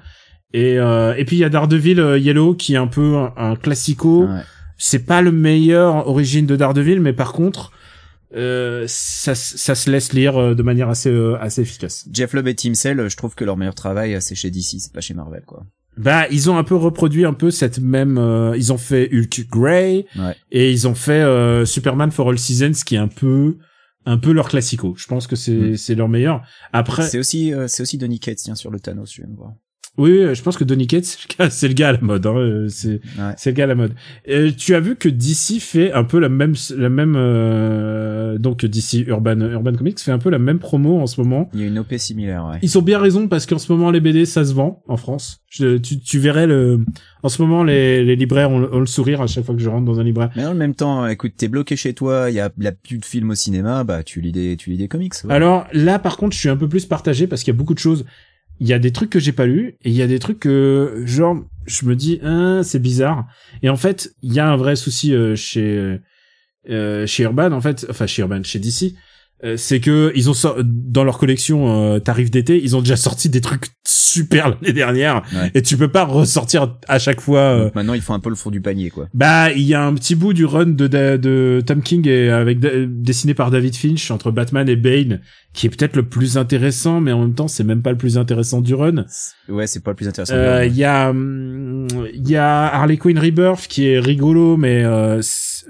Et euh, et puis il y a Daredevil euh, Yellow qui est un peu un, un classico Ouais. c'est pas le meilleur origine de Daredevil, mais par contre, euh, ça, ça se laisse lire euh, de manière assez euh, assez efficace. Jeff Lubb et Tim Sale, je trouve que leur meilleur travail, euh, c'est chez DC, c'est pas chez Marvel, quoi. Bah, ils ont un peu reproduit un peu cette même. euh, ils ont fait Hulk Grey Ouais. et ils ont fait euh, Superman for All Seasons, qui est un peu un peu leur classico. Je pense que c'est Mm. c'est leur meilleur. Après, C'est aussi, euh, c'est aussi Donny Cates, tiens, sur le Thanos, je viens de voir. Oui, oui, je pense que Donny Cates, c'est le gars à la mode. Hein, euh, c'est Ouais. Le gars à la mode. Euh, tu as vu que DC fait un peu la même, la même, euh, donc DC Urban, Urban Comics fait un peu la même promo en ce moment. Il y a une OP similaire, ouais. Ils ont bien raison parce qu'en ce moment les BD ça se vend en France. Je- tu, tu verrais le, en ce moment les, les libraires ont, le- ont le sourire à chaque fois que je rentre dans un libraire. Mais en même temps, écoute, t'es bloqué chez toi, il y a la plus de films au cinéma, bah tu lis des, tu lis des comics. ouais. Alors là par contre je suis un peu plus partagé parce qu'il y a beaucoup de choses. Il y a des trucs que j'ai pas lus et il y a des trucs que genre je me dis hein, c'est bizarre. Et en fait il y a un vrai souci euh, chez euh, chez Urban en fait, enfin chez Urban, chez DC, euh, c'est que ils ont dans leur collection euh, tarif d'été, ils ont déjà sorti des trucs super <laughs> l'année dernière Ouais. et tu peux pas ressortir à chaque fois. euh, maintenant, ils font un peu le fond du panier, quoi. bah, il y a un petit bout du run de, de, de Tom King et avec dessiné par David Finch entre Batman et Bane, qui est peut-être le plus intéressant, mais en même temps, c'est même pas le plus intéressant du run. Ouais, c'est pas le plus intéressant. Euh, Il y a, hum, il y a Harley Quinn Rebirth qui est rigolo, mais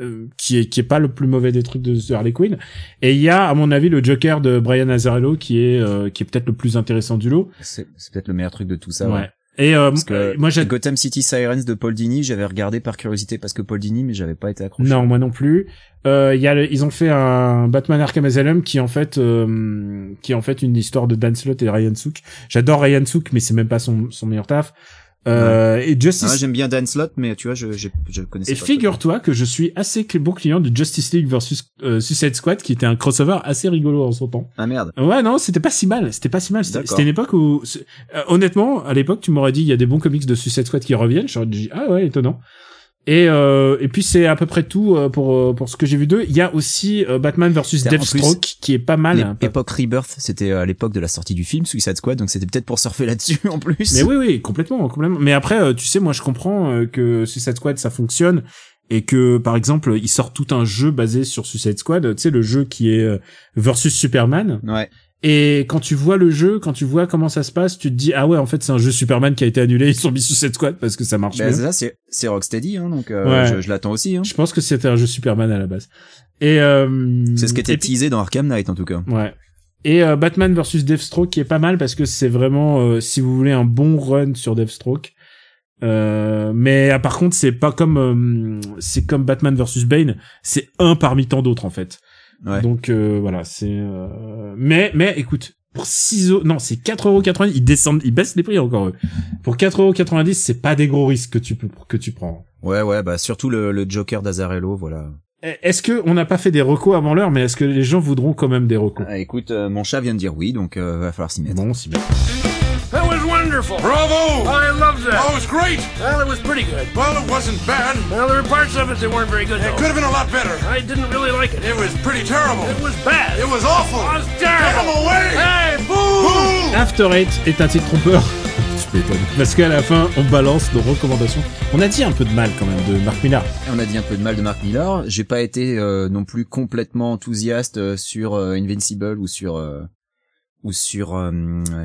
euh, qui est qui est pas le plus mauvais des trucs de, Harley Quinn. Et il y a, à mon avis, le Joker de Brian Azzarello qui est euh, qui est peut-être le plus intéressant du lot. c'est c'est peut-être le meilleur truc de tout ça. ouais. ouais. Et euh, Parce que moi, j'ai Gotham City Sirens de Paul Dini, j'avais regardé par curiosité parce que Paul Dini, mais j'avais pas été accroché. Non, moi non plus. Euh, il y a le- ils ont fait un Batman Arkham Asylum qui est en fait euh, qui est en fait une histoire de Dan Slott et Ryan Sook. J'adore Ryan Sook, mais c'est même pas son, son meilleur taf. Euh, Et Justice. Ah, j'aime bien Dan Slott, mais tu vois, je, je, je connaissais et figure-toi que je suis assez bon client de Justice League versus euh, Suicide Squad, qui était un crossover assez rigolo en son temps. Ah merde. Ouais, non, c'était pas si mal. C'était pas si mal. C'était une époque où, euh, honnêtement, à l'époque, tu m'aurais dit, il y a des bons comics de Suicide Squad qui reviennent. J'aurais dit, ah ouais, étonnant. Et euh, et puis c'est à peu près tout euh, pour euh, pour ce que j'ai vu d'eux. Il y a aussi euh, Batman versus Deathstroke qui est pas mal. L'époque Rebirth, c'était à l'époque de la sortie du film Suicide Squad, donc c'était peut-être pour surfer là-dessus <laughs> en plus. Mais oui, oui, complètement, complètement. Mais après, tu sais, moi, je comprends que Suicide Squad ça fonctionne et que par exemple, ils sortent tout un jeu basé sur Suicide Squad. Tu sais, le jeu qui est versus Superman. Ouais. Et quand tu vois le jeu, quand tu vois comment ça se passe, tu te dis ah ouais en fait c'est un jeu Superman qui a été annulé, ils sont mis sous cette squad parce que ça marche Ben, ça, c'est, Rocksteady, hein, donc euh, Ouais. je, je l'attends aussi. Hein. Je pense que c'était un jeu Superman à la base. Et euh, C'est ce qui était teasé dans Arkham Knight en tout cas. Ouais. Et euh, Batman versus Deathstroke qui est pas mal parce que c'est vraiment euh, si vous voulez un bon run sur Deathstroke. Euh, mais ah, par contre c'est pas comme euh, c'est comme Batman versus Bane, c'est un parmi tant d'autres en fait. Ouais. Donc euh, voilà, c'est euh, mais mais écoute, pour 6 euros, non, c'est 4,90€, ils descendent, ils baissent les prix encore eux. Pour 4,90€, c'est pas des gros risques que tu peux que tu prends. Ouais, ouais, bah surtout le, le Joker d'Azarello, voilà. Eh, Est-ce que on n'a pas fait des recos avant l'heure, mais est-ce que les gens voudront quand même des recos? Ah, écoute, euh, mon chat vient de dire oui, donc euh, va falloir s'y mettre. Bon, c'est bien. I wonderful. Bravo! I loved that. Oh, it was great! Well, it was pretty good. Well, it wasn't bad. Well, there were parts of it that weren't very good, It though. could have been a lot better. I didn't really like it. It was pretty terrible. It was bad. It was awful. It was Get him terrible. away! Hey, boo! Boo! After Eight est un titre trompeur. <laughs> Parce qu'à la fin, on balance nos recommandations. On a dit un peu de mal quand même de Mark Millar. On a dit un peu de mal de Mark Millar. J'ai pas été euh, non plus complètement enthousiaste euh, sur euh, Invincible ou sur euh, ou sur euh,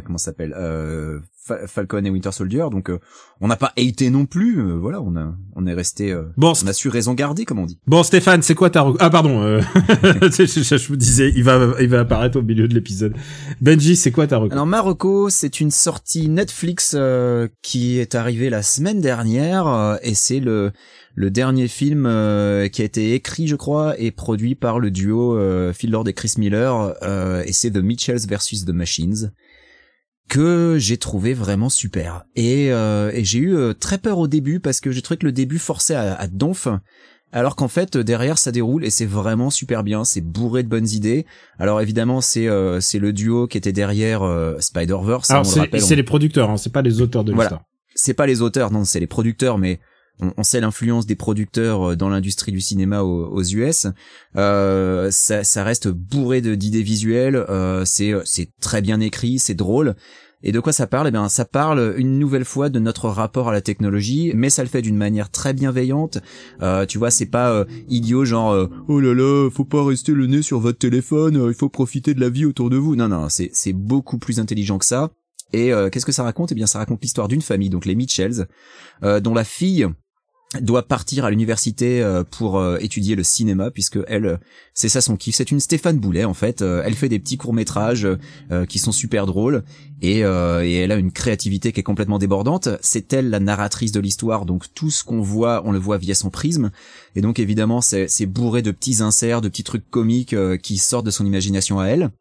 comment ça s'appelle euh, Fa- Falcon et Winter Soldier. Donc euh, on n'a pas haté non plus. euh, voilà, on a on est resté. euh, Bon, on a su raison garder, comme on dit. Bon Stéphane, c'est quoi ta rec- ah pardon euh... <laughs> je, vous disais il va il va apparaître au milieu de l'épisode. Benji, c'est quoi ta reco? Alors Marocco, c'est une sortie Netflix euh, qui est arrivée la semaine dernière euh, et c'est le le dernier film euh, qui a été écrit, je crois, et produit par le duo euh, Phil Lord et Chris Miller euh, et c'est The Mitchells versus The Machines que j'ai trouvé vraiment super. Et, euh, et j'ai eu euh, très peur au début parce que j'ai trouvé que le début forçait à, à donf. Alors qu'en fait derrière ça déroule et c'est vraiment super bien, c'est bourré de bonnes idées. Alors évidemment c'est euh, c'est le duo qui était derrière euh, Spider-Verse, hein, Alors c'est on- les producteurs, hein, c'est pas les auteurs de Voilà. l'histoire. c'est pas les auteurs, non, c'est les producteurs, mais on, on sait l'influence des producteurs euh, dans l'industrie du cinéma aux, aux US. Euh, ça, ça reste bourré d'idées visuelles. Euh, c'est c'est très bien écrit, c'est drôle. Et de quoi ça parle? Eh bien, ça parle une nouvelle fois de notre rapport à la technologie, mais ça le fait d'une manière très bienveillante. Euh, tu vois, c'est pas euh, idiot genre euh, oh là là, faut pas rester le nez sur votre téléphone, euh, il faut profiter de la vie autour de vous. Non, non, c'est c'est beaucoup plus intelligent que ça. Et euh, qu'est-ce que ça raconte? Eh bien, ça raconte l'histoire d'une famille, donc les Mitchells, euh, dont la fille doit partir à l'université euh, pour euh, étudier le cinéma puisque elle euh, c'est ça son kiff. C'est une Stéphane Boulet en fait. Elle fait des petits courts métrages qui sont super drôles et, et elle a une créativité qui est complètement débordante. C'est elle la narratrice de l'histoire donc tout ce qu'on voit on le voit via son prisme. Et donc évidemment c'est bourré de petits inserts de petits trucs comiques qui sortent de son imagination à elle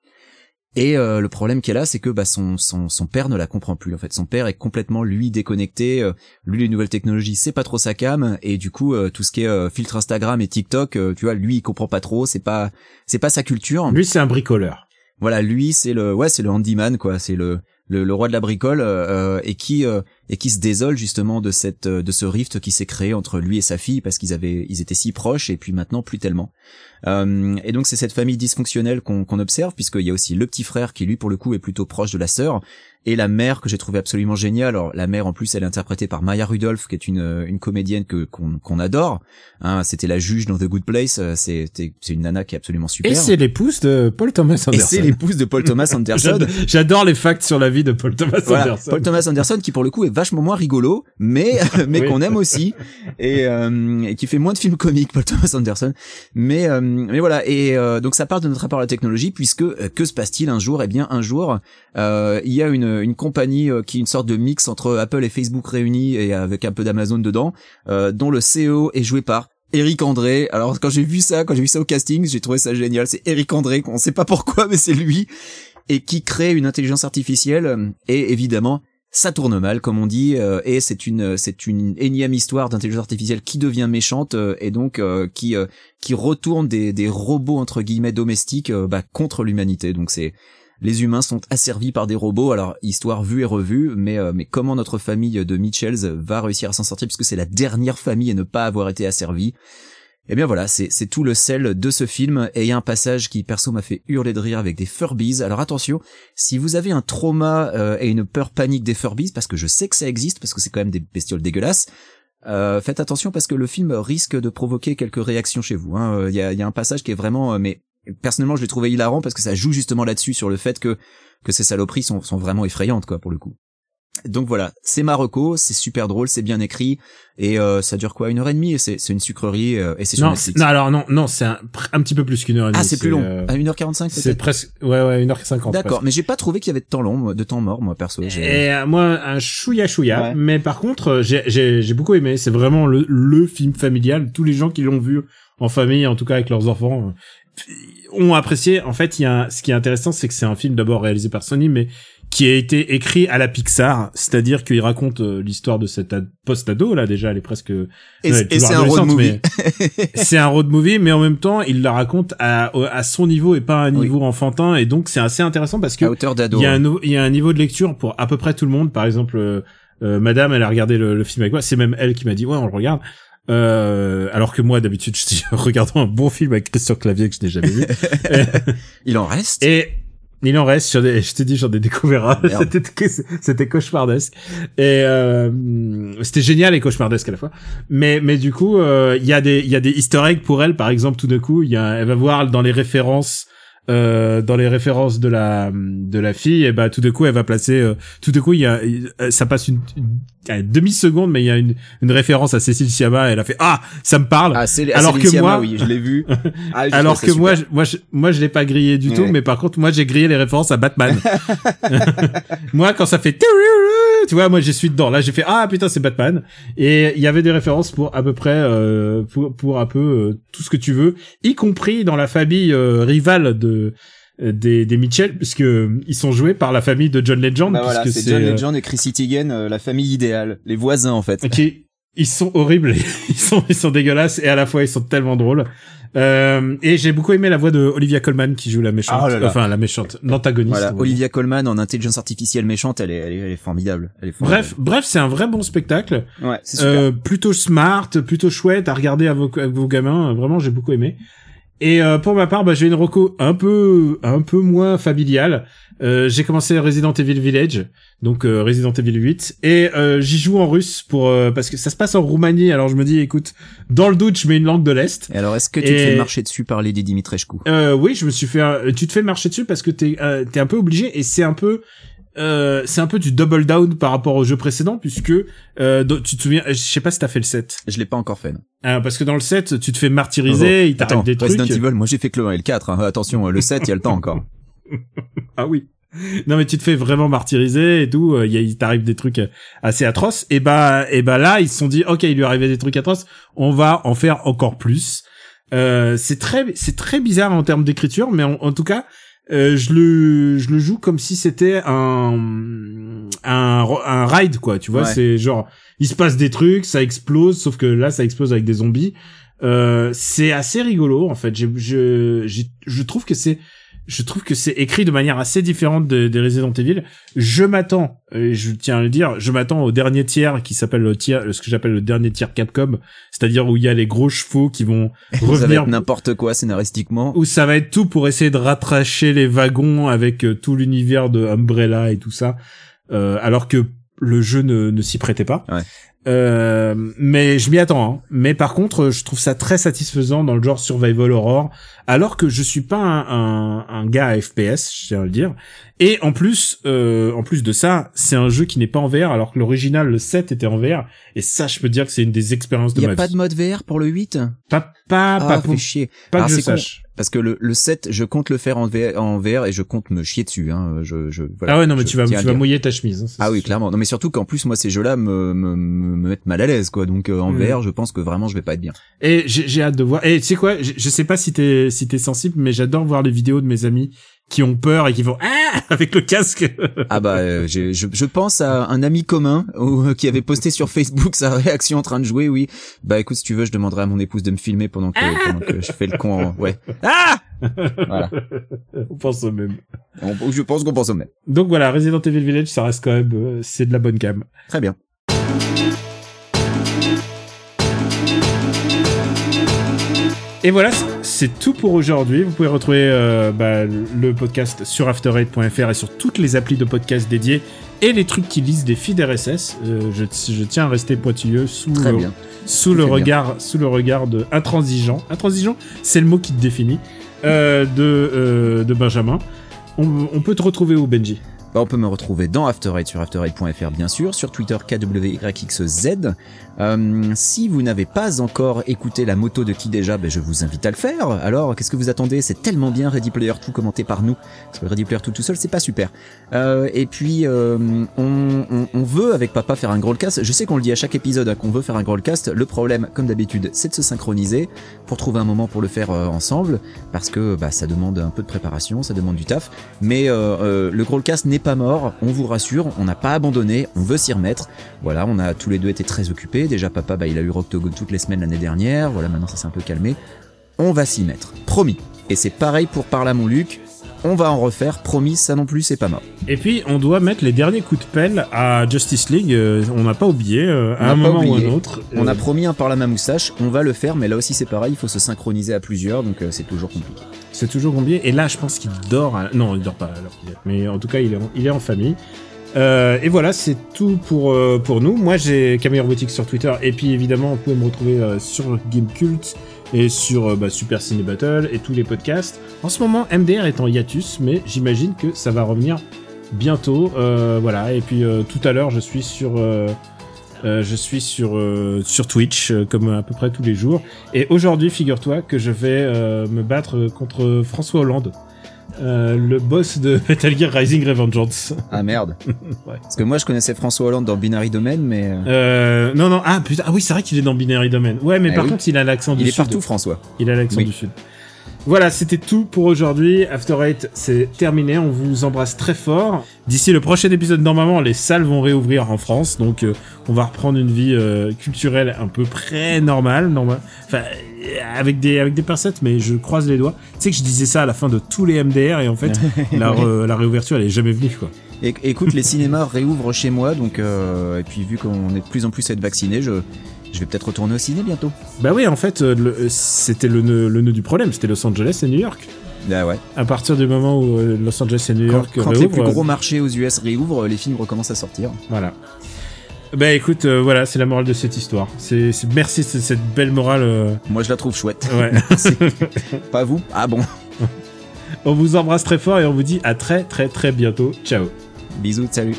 et euh, le problème qu'elle a, c'est que bah, son, son, son père ne la comprend plus. En fait, son père est complètement lui déconnecté. euh, lui, les nouvelles technologies, c'est pas trop sa cam. Et du coup, euh, tout ce qui est euh, filtre Instagram et TikTok, euh, tu vois, lui, il comprend pas trop. C'est pas, c'est pas sa culture. Lui c'est un bricoleur. Voilà, lui, c'est le, ouais, c'est le handyman, quoi. C'est le, le, le roi de la bricole euh, et qui euh, et qui se désole justement de cette euh, de ce rift qui s'est créé entre lui et sa fille parce qu'ils avaient ils étaient si proches et puis maintenant plus tellement. Euh, et donc c'est cette famille dysfonctionnelle qu'on qu'on observe puisqu'il y a aussi le petit frère qui lui pour le coup est plutôt proche de la sœur et la mère que j'ai trouvé absolument géniale. Alors la mère en plus elle est interprétée par Maya Rudolph qui est une euh, une comédienne que qu'on qu'on adore. Hein, C'était la juge dans The Good Place. euh, C'est c'est une nana qui est absolument super. Et c'est l'épouse de Paul Thomas Et Anderson. c'est l'épouse de Paul Thomas <laughs> Anderson. J'ad- J'adore les facts sur la vie de Paul Thomas Voilà, Anderson. Paul Thomas Anderson qui pour le coup est vachement moins rigolo, mais <laughs> mais Oui. qu'on aime aussi et, euh, et qui fait moins de films comiques Paul Thomas Anderson. Mais euh, mais voilà et euh, donc ça part de notre rapport à la technologie puisque euh, que se passe-t-il un jour? Eh bien un jour euh, il y a une une compagnie euh, qui est une sorte de mix entre Apple et Facebook réunis et avec un peu d'Amazon dedans, euh, dont le CEO est joué par Eric André. Alors quand j'ai vu ça, quand j'ai vu ça au casting, j'ai trouvé ça génial. C'est Eric André, on sait pas pourquoi, mais c'est lui et qui crée une intelligence artificielle euh, et évidemment ça tourne mal comme on dit euh, et c'est une c'est une énième histoire d'intelligence artificielle qui devient méchante euh, et donc euh, qui euh, qui retourne des des robots entre guillemets domestiques euh, bah, contre l'humanité. Donc c'est les humains sont asservis par des robots. Alors histoire vue et revue mais mais comment notre famille de Mitchells va réussir à s'en sortir puisque c'est la dernière famille à ne pas avoir été asservie? Eh bien voilà, c'est tout le sel de ce film et il y a un passage qui perso m'a fait hurler de rire avec des Furbies. Alors attention, si vous avez un trauma euh, et une peur panique des Furbies, parce que je sais que ça existe, parce que c'est quand même des bestioles dégueulasses, euh, faites attention parce que le film risque de provoquer quelques réactions chez vous. hein. Euh, Il y, a, y a un passage qui est vraiment, euh, mais personnellement je l'ai trouvé hilarant parce que ça joue justement là-dessus sur le fait que que ces saloperies sont, sont vraiment effrayantes quoi pour le coup. Donc voilà, c'est Marocco, c'est super drôle, c'est bien écrit et euh, ça dure quoi une heure et demie et c'est une sucrerie euh, et c'est sur Non, Netflix. non, alors non, non, c'est un, un petit peu plus qu'une heure et demie. Ah, c'est plus long. euh, À 1h45 c'est presque, ouais, ouais, 1h50. D'accord, mais j'ai pas trouvé qu'il y avait de temps long, de temps mort, moi perso. Et euh, moi, un chouïa chouïa. Ouais. Mais par contre, euh, j'ai, j'ai, j'ai beaucoup aimé. C'est vraiment le, le film familial. Tous les gens qui l'ont vu en famille, en tout cas avec leurs enfants, euh, ont apprécié. En fait, il y a un- ce qui est intéressant, c'est que c'est un film d'abord réalisé par Sony, mais qui a été écrit à la Pixar, c'est-à-dire qu'il raconte euh, l'histoire de cette ad- post-ado là déjà, elle est presque Et, Ouais, elle est et c'est un road movie. mais c'est un road movie, mais en même temps, il la raconte à, à son niveau et pas à un Oui. niveau enfantin, et donc c'est assez intéressant parce que à hauteur d'ado. il y a un il y a un niveau de lecture pour à peu près tout le monde. Par exemple, euh, euh, Madame, elle a regardé le, le film avec moi. C'est même elle qui m'a dit ouais, on le regarde. Euh, alors que moi, d'habitude, <laughs> je dis regardons un bon film avec Christian Clavier que je n'ai jamais vu. <laughs> Il en reste. Et il en reste, j'en ai- je t'ai dit, j'en ai découvert un. C'était, c'était cauchemardesque. Et euh, c'était génial et cauchemardesque à la fois. Mais, mais du coup, euh, il y a des, il y a des Easter eggs pour elle. Par exemple, tout d'un coup, il y a, elle va voir dans les références. Euh, dans les références de la de la fille et bah tout d'un coup elle va placer euh, tout d'un coup il y a euh, ça passe une, une, demi seconde mais il y a une, une référence à Cécile Sciamma et elle a fait ah ça me parle Ah, c'est alors que moi- oui, je l'ai vu. <laughs> Ah, je alors que moi, moi, je, moi, je l'ai pas grillé du tout, mais par contre, moi, j'ai grillé les références à Batman. <laughs> <laughs> moi, quand ça fait, tu vois, moi, je suis dedans. Là, j'ai fait, ah, putain, c'est Batman. Et il y avait des références pour à peu près, euh, pour, pour un peu euh, tout ce que tu veux, y compris dans la famille euh, rivale de, des, des Mitchell, puisque euh, ils sont joués par la famille de John Legend, Bah voilà, c'est John euh, Legend et Chrissy Teigen, euh, la famille idéale, les voisins en fait. qui ils sont horribles, <laughs> ils sont ils sont dégueulasses et à la fois ils sont tellement drôles. Euh, et j'ai beaucoup aimé la voix de Olivia Colman qui joue la méchante, Ah là là. enfin la méchante, l'antagoniste. Voilà. Olivia Colman en intelligence artificielle méchante, elle est, elle est, elle est formidable. Elle est formidable. Bref, bref, c'est un vrai bon spectacle, ouais, c'est super. euh, plutôt smart, plutôt chouette à regarder avec vos, avec vos gamins. Vraiment, j'ai beaucoup aimé. Et euh, pour ma part, bah, j'ai une reco un peu un peu moins familiale. Euh, j'ai commencé Resident Evil Village, donc euh, Resident Evil 8, et euh, j'y joue en russe pour euh, parce que ça se passe en Roumanie. Alors je me dis, écoute, dans le doute, je mets une langue de l'est. Et alors, est-ce que tu te fais marcher dessus par Lady Dimitrescu? Euh, oui, je me suis fait. Tu te fais marcher dessus parce que t'es euh, t'es un peu obligé et c'est un peu. Euh, c'est un peu du double down par rapport au jeu précédent puisque euh, tu te souviens je sais pas si t'as fait le 7 Je l'ai pas encore fait. non. Euh, parce que dans le 7 tu te fais martyriser il t'arrive des trucs Resident Evil, moi j'ai fait que le 1 et le 4. hein. Attention, le 7, il y a le temps encore. <laughs> ah oui non mais tu te fais vraiment martyriser et tout euh, il t'arrive des trucs euh, assez atroces et bah et bah là ils se sont dit ok il lui arrivait des trucs atroces on va en faire encore plus euh, c'est très c'est très bizarre en termes d'écriture mais en, en tout cas euh, je le je le joue comme si c'était un un un ride quoi tu vois Ouais. c'est genre il se passe des trucs ça explose sauf que là ça explose avec des zombies euh, c'est assez rigolo en fait je j'ai- je trouve que c'est je trouve que c'est écrit de manière assez différente de- des Resident Evil. Je m'attends, et je tiens à le dire, je m'attends au dernier tiers qui s'appelle le tiers, ce que j'appelle le dernier tiers Capcom, c'est-à-dire où il y a les gros chevaux qui vont <laughs> revenir n'importe quoi scénaristiquement. où ça va être tout pour essayer de rattracher les wagons avec euh, tout l'univers de Umbrella et tout ça, euh, alors que le jeu ne, ne s'y prêtait pas. Ouais. Euh, mais je m'y attends. Hein. Mais par contre, je trouve ça très satisfaisant dans le genre survival horror, alors que je suis pas un, un, un gars à FPS, je tiens à le dire. Et en plus, euh, en plus de ça, c'est un jeu qui n'est pas en VR, alors que l'original, le 7, était en VR. Et ça, je peux dire que c'est une des expériences de Il y a pas de mode VR pour le 8 Pas, pas, Ah, pas, fait chier. pas Alors, que je con. Parce que le, le 7, je compte le faire en VR, en VR et je compte me chier dessus. Hein. Je, je, voilà, ah ouais, non, mais tu vas, tu vas mouiller ta chemise. hein, Ah oui, clairement. Non, mais surtout qu'en plus, moi, ces jeux-là me, me, me, me mettent mal à l'aise, quoi. Donc, euh, en Mm. VR, je pense que vraiment, je vais pas être bien. Et j'ai hâte de voir. Et tu sais quoi, je, je sais pas si t'es si t'es sensible, mais j'adore voir les vidéos de mes amis qui ont peur et qui vont ah <laughs> avec le casque. <laughs> Ah bah, euh, je, je pense à un ami commun <laughs> euh, qui avait posté sur Facebook sa réaction en train de jouer. Oui, bah écoute, si tu veux, je demanderai à mon épouse de me filmer pendant que, pendant que je fais le con. en- Ouais. Ah Voilà. On pense au même. On- je pense qu'on pense au même. Donc voilà, Resident Evil Village, ça reste quand même euh, c'est de la bonne cam. Très bien. Et voilà, c'est tout pour aujourd'hui. Vous pouvez retrouver euh, bah, le podcast sur after8.fr et sur toutes les applis de podcast dédiées et les trucs qui lisent des feeds RSS. Euh, je, je tiens à rester pointilleux sous Très le, bien. sous le bien. regard sous le regard de intransigeant. Intransigeant, c'est le mot qui te définit euh, de de Benjamin. On, on peut te retrouver où Benji? Bah, on peut me retrouver dans After sur after8.fr bien sûr, sur Twitter KWYXZ. Euh, si vous n'avez pas encore écouté la moto de qui déjà, ben, je vous invite à le faire. Alors, qu'est-ce que vous attendez? C'est tellement bien Ready Player 2 commenté par nous. Parce que Ready Player 2 tout seul, c'est pas super. Euh, et puis, euh, on, veut avec papa faire un cast. Je sais qu'on le dit à chaque épisode hein, qu'on veut faire un cast. Le problème, comme d'habitude, c'est de se synchroniser pour trouver un moment pour le faire ensemble. Parce que bah, ça demande un peu de préparation, ça demande du taf. Mais le cast n'est pas mort, on vous rassure, on n'a pas abandonné, on veut s'y remettre. Voilà, on a tous les deux été très occupés. Déjà, papa, bah, il a eu Octogone toutes les semaines l'année dernière. Voilà, maintenant ça s'est un peu calmé. On va s'y mettre, promis. Et c'est pareil pour Parle à mon Luc. On va en refaire, promis, ça non plus, c'est pas mort. Et puis, on doit mettre les derniers coups de pelle à Justice League. euh, on n'a pas oublié, euh, On à un moment oublié. ou un autre. On Euh, a promis un Parle à ma moustache, on va le faire, mais là aussi c'est pareil, il faut se synchroniser à plusieurs, donc c'est toujours compliqué. C'est toujours combien Et là, je pense qu'il dort. Non, il dort pas. Alors qu'il est- Mais en tout cas, il est en, famille. Euh, et voilà, c'est tout pour euh, pour nous. Moi, j'ai Camille Robotics sur Twitter. Et puis, évidemment, vous pouvez me retrouver euh, sur Gamecult et sur bah, Super Ciné Battle et tous les podcasts. En ce moment, MDR est en hiatus, mais j'imagine que ça va revenir bientôt. Voilà. Et puis, tout à l'heure, je suis sur euh, je suis sur euh, sur Twitch euh, comme à peu près tous les jours. Et aujourd'hui, figure-toi que je vais euh, me battre contre François Hollande, euh, le boss de <laughs> Metal Gear Rising Revengeance. Ah merde. <laughs> Ouais. Parce que moi je connaissais François Hollande dans Binary Domain, mais non, non, ah putain, ah oui, c'est vrai qu'il est dans Binary Domain. Ouais, mais Ah par oui. contre, il a l'accent du il est sud. partout François. Il a l'accent Oui. du sud. Voilà, c'était tout pour aujourd'hui. After Eight, c'est terminé. On vous embrasse très fort. D'ici le prochain épisode, normalement, les salles vont réouvrir en France, donc euh, on va reprendre une vie euh, culturelle un peu près normale, normal. Enfin, avec des avec des pincettes, mais je croise les doigts. Tu sais que je disais ça à la fin de tous les MDR et en fait, <laughs> la, la réouverture, elle est jamais venue, quoi. Écoute, les cinémas <laughs> réouvrent chez moi, donc euh, et puis vu qu'on est de plus en plus à être vaccinés, je, je vais peut-être retourner au ciné bientôt. Bah oui, en fait, euh, euh, c'était le nœud, le nœud du problème. C'était Los Angeles et New York. Ah ouais. À partir du moment où euh, Los Angeles et New York quand les réouvrent, plus gros marchés aux US réouvrent, les films recommencent à sortir. Voilà. Bah écoute, euh, voilà, c'est la morale de cette histoire. C'est, merci de cette belle morale. euh, Moi je la trouve chouette. Ouais. <laughs> Pas vous Ah bon. <laughs> on vous embrasse très fort et on vous dit à très très très bientôt. Ciao. Bisous, salut.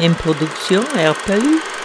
Une production RPU.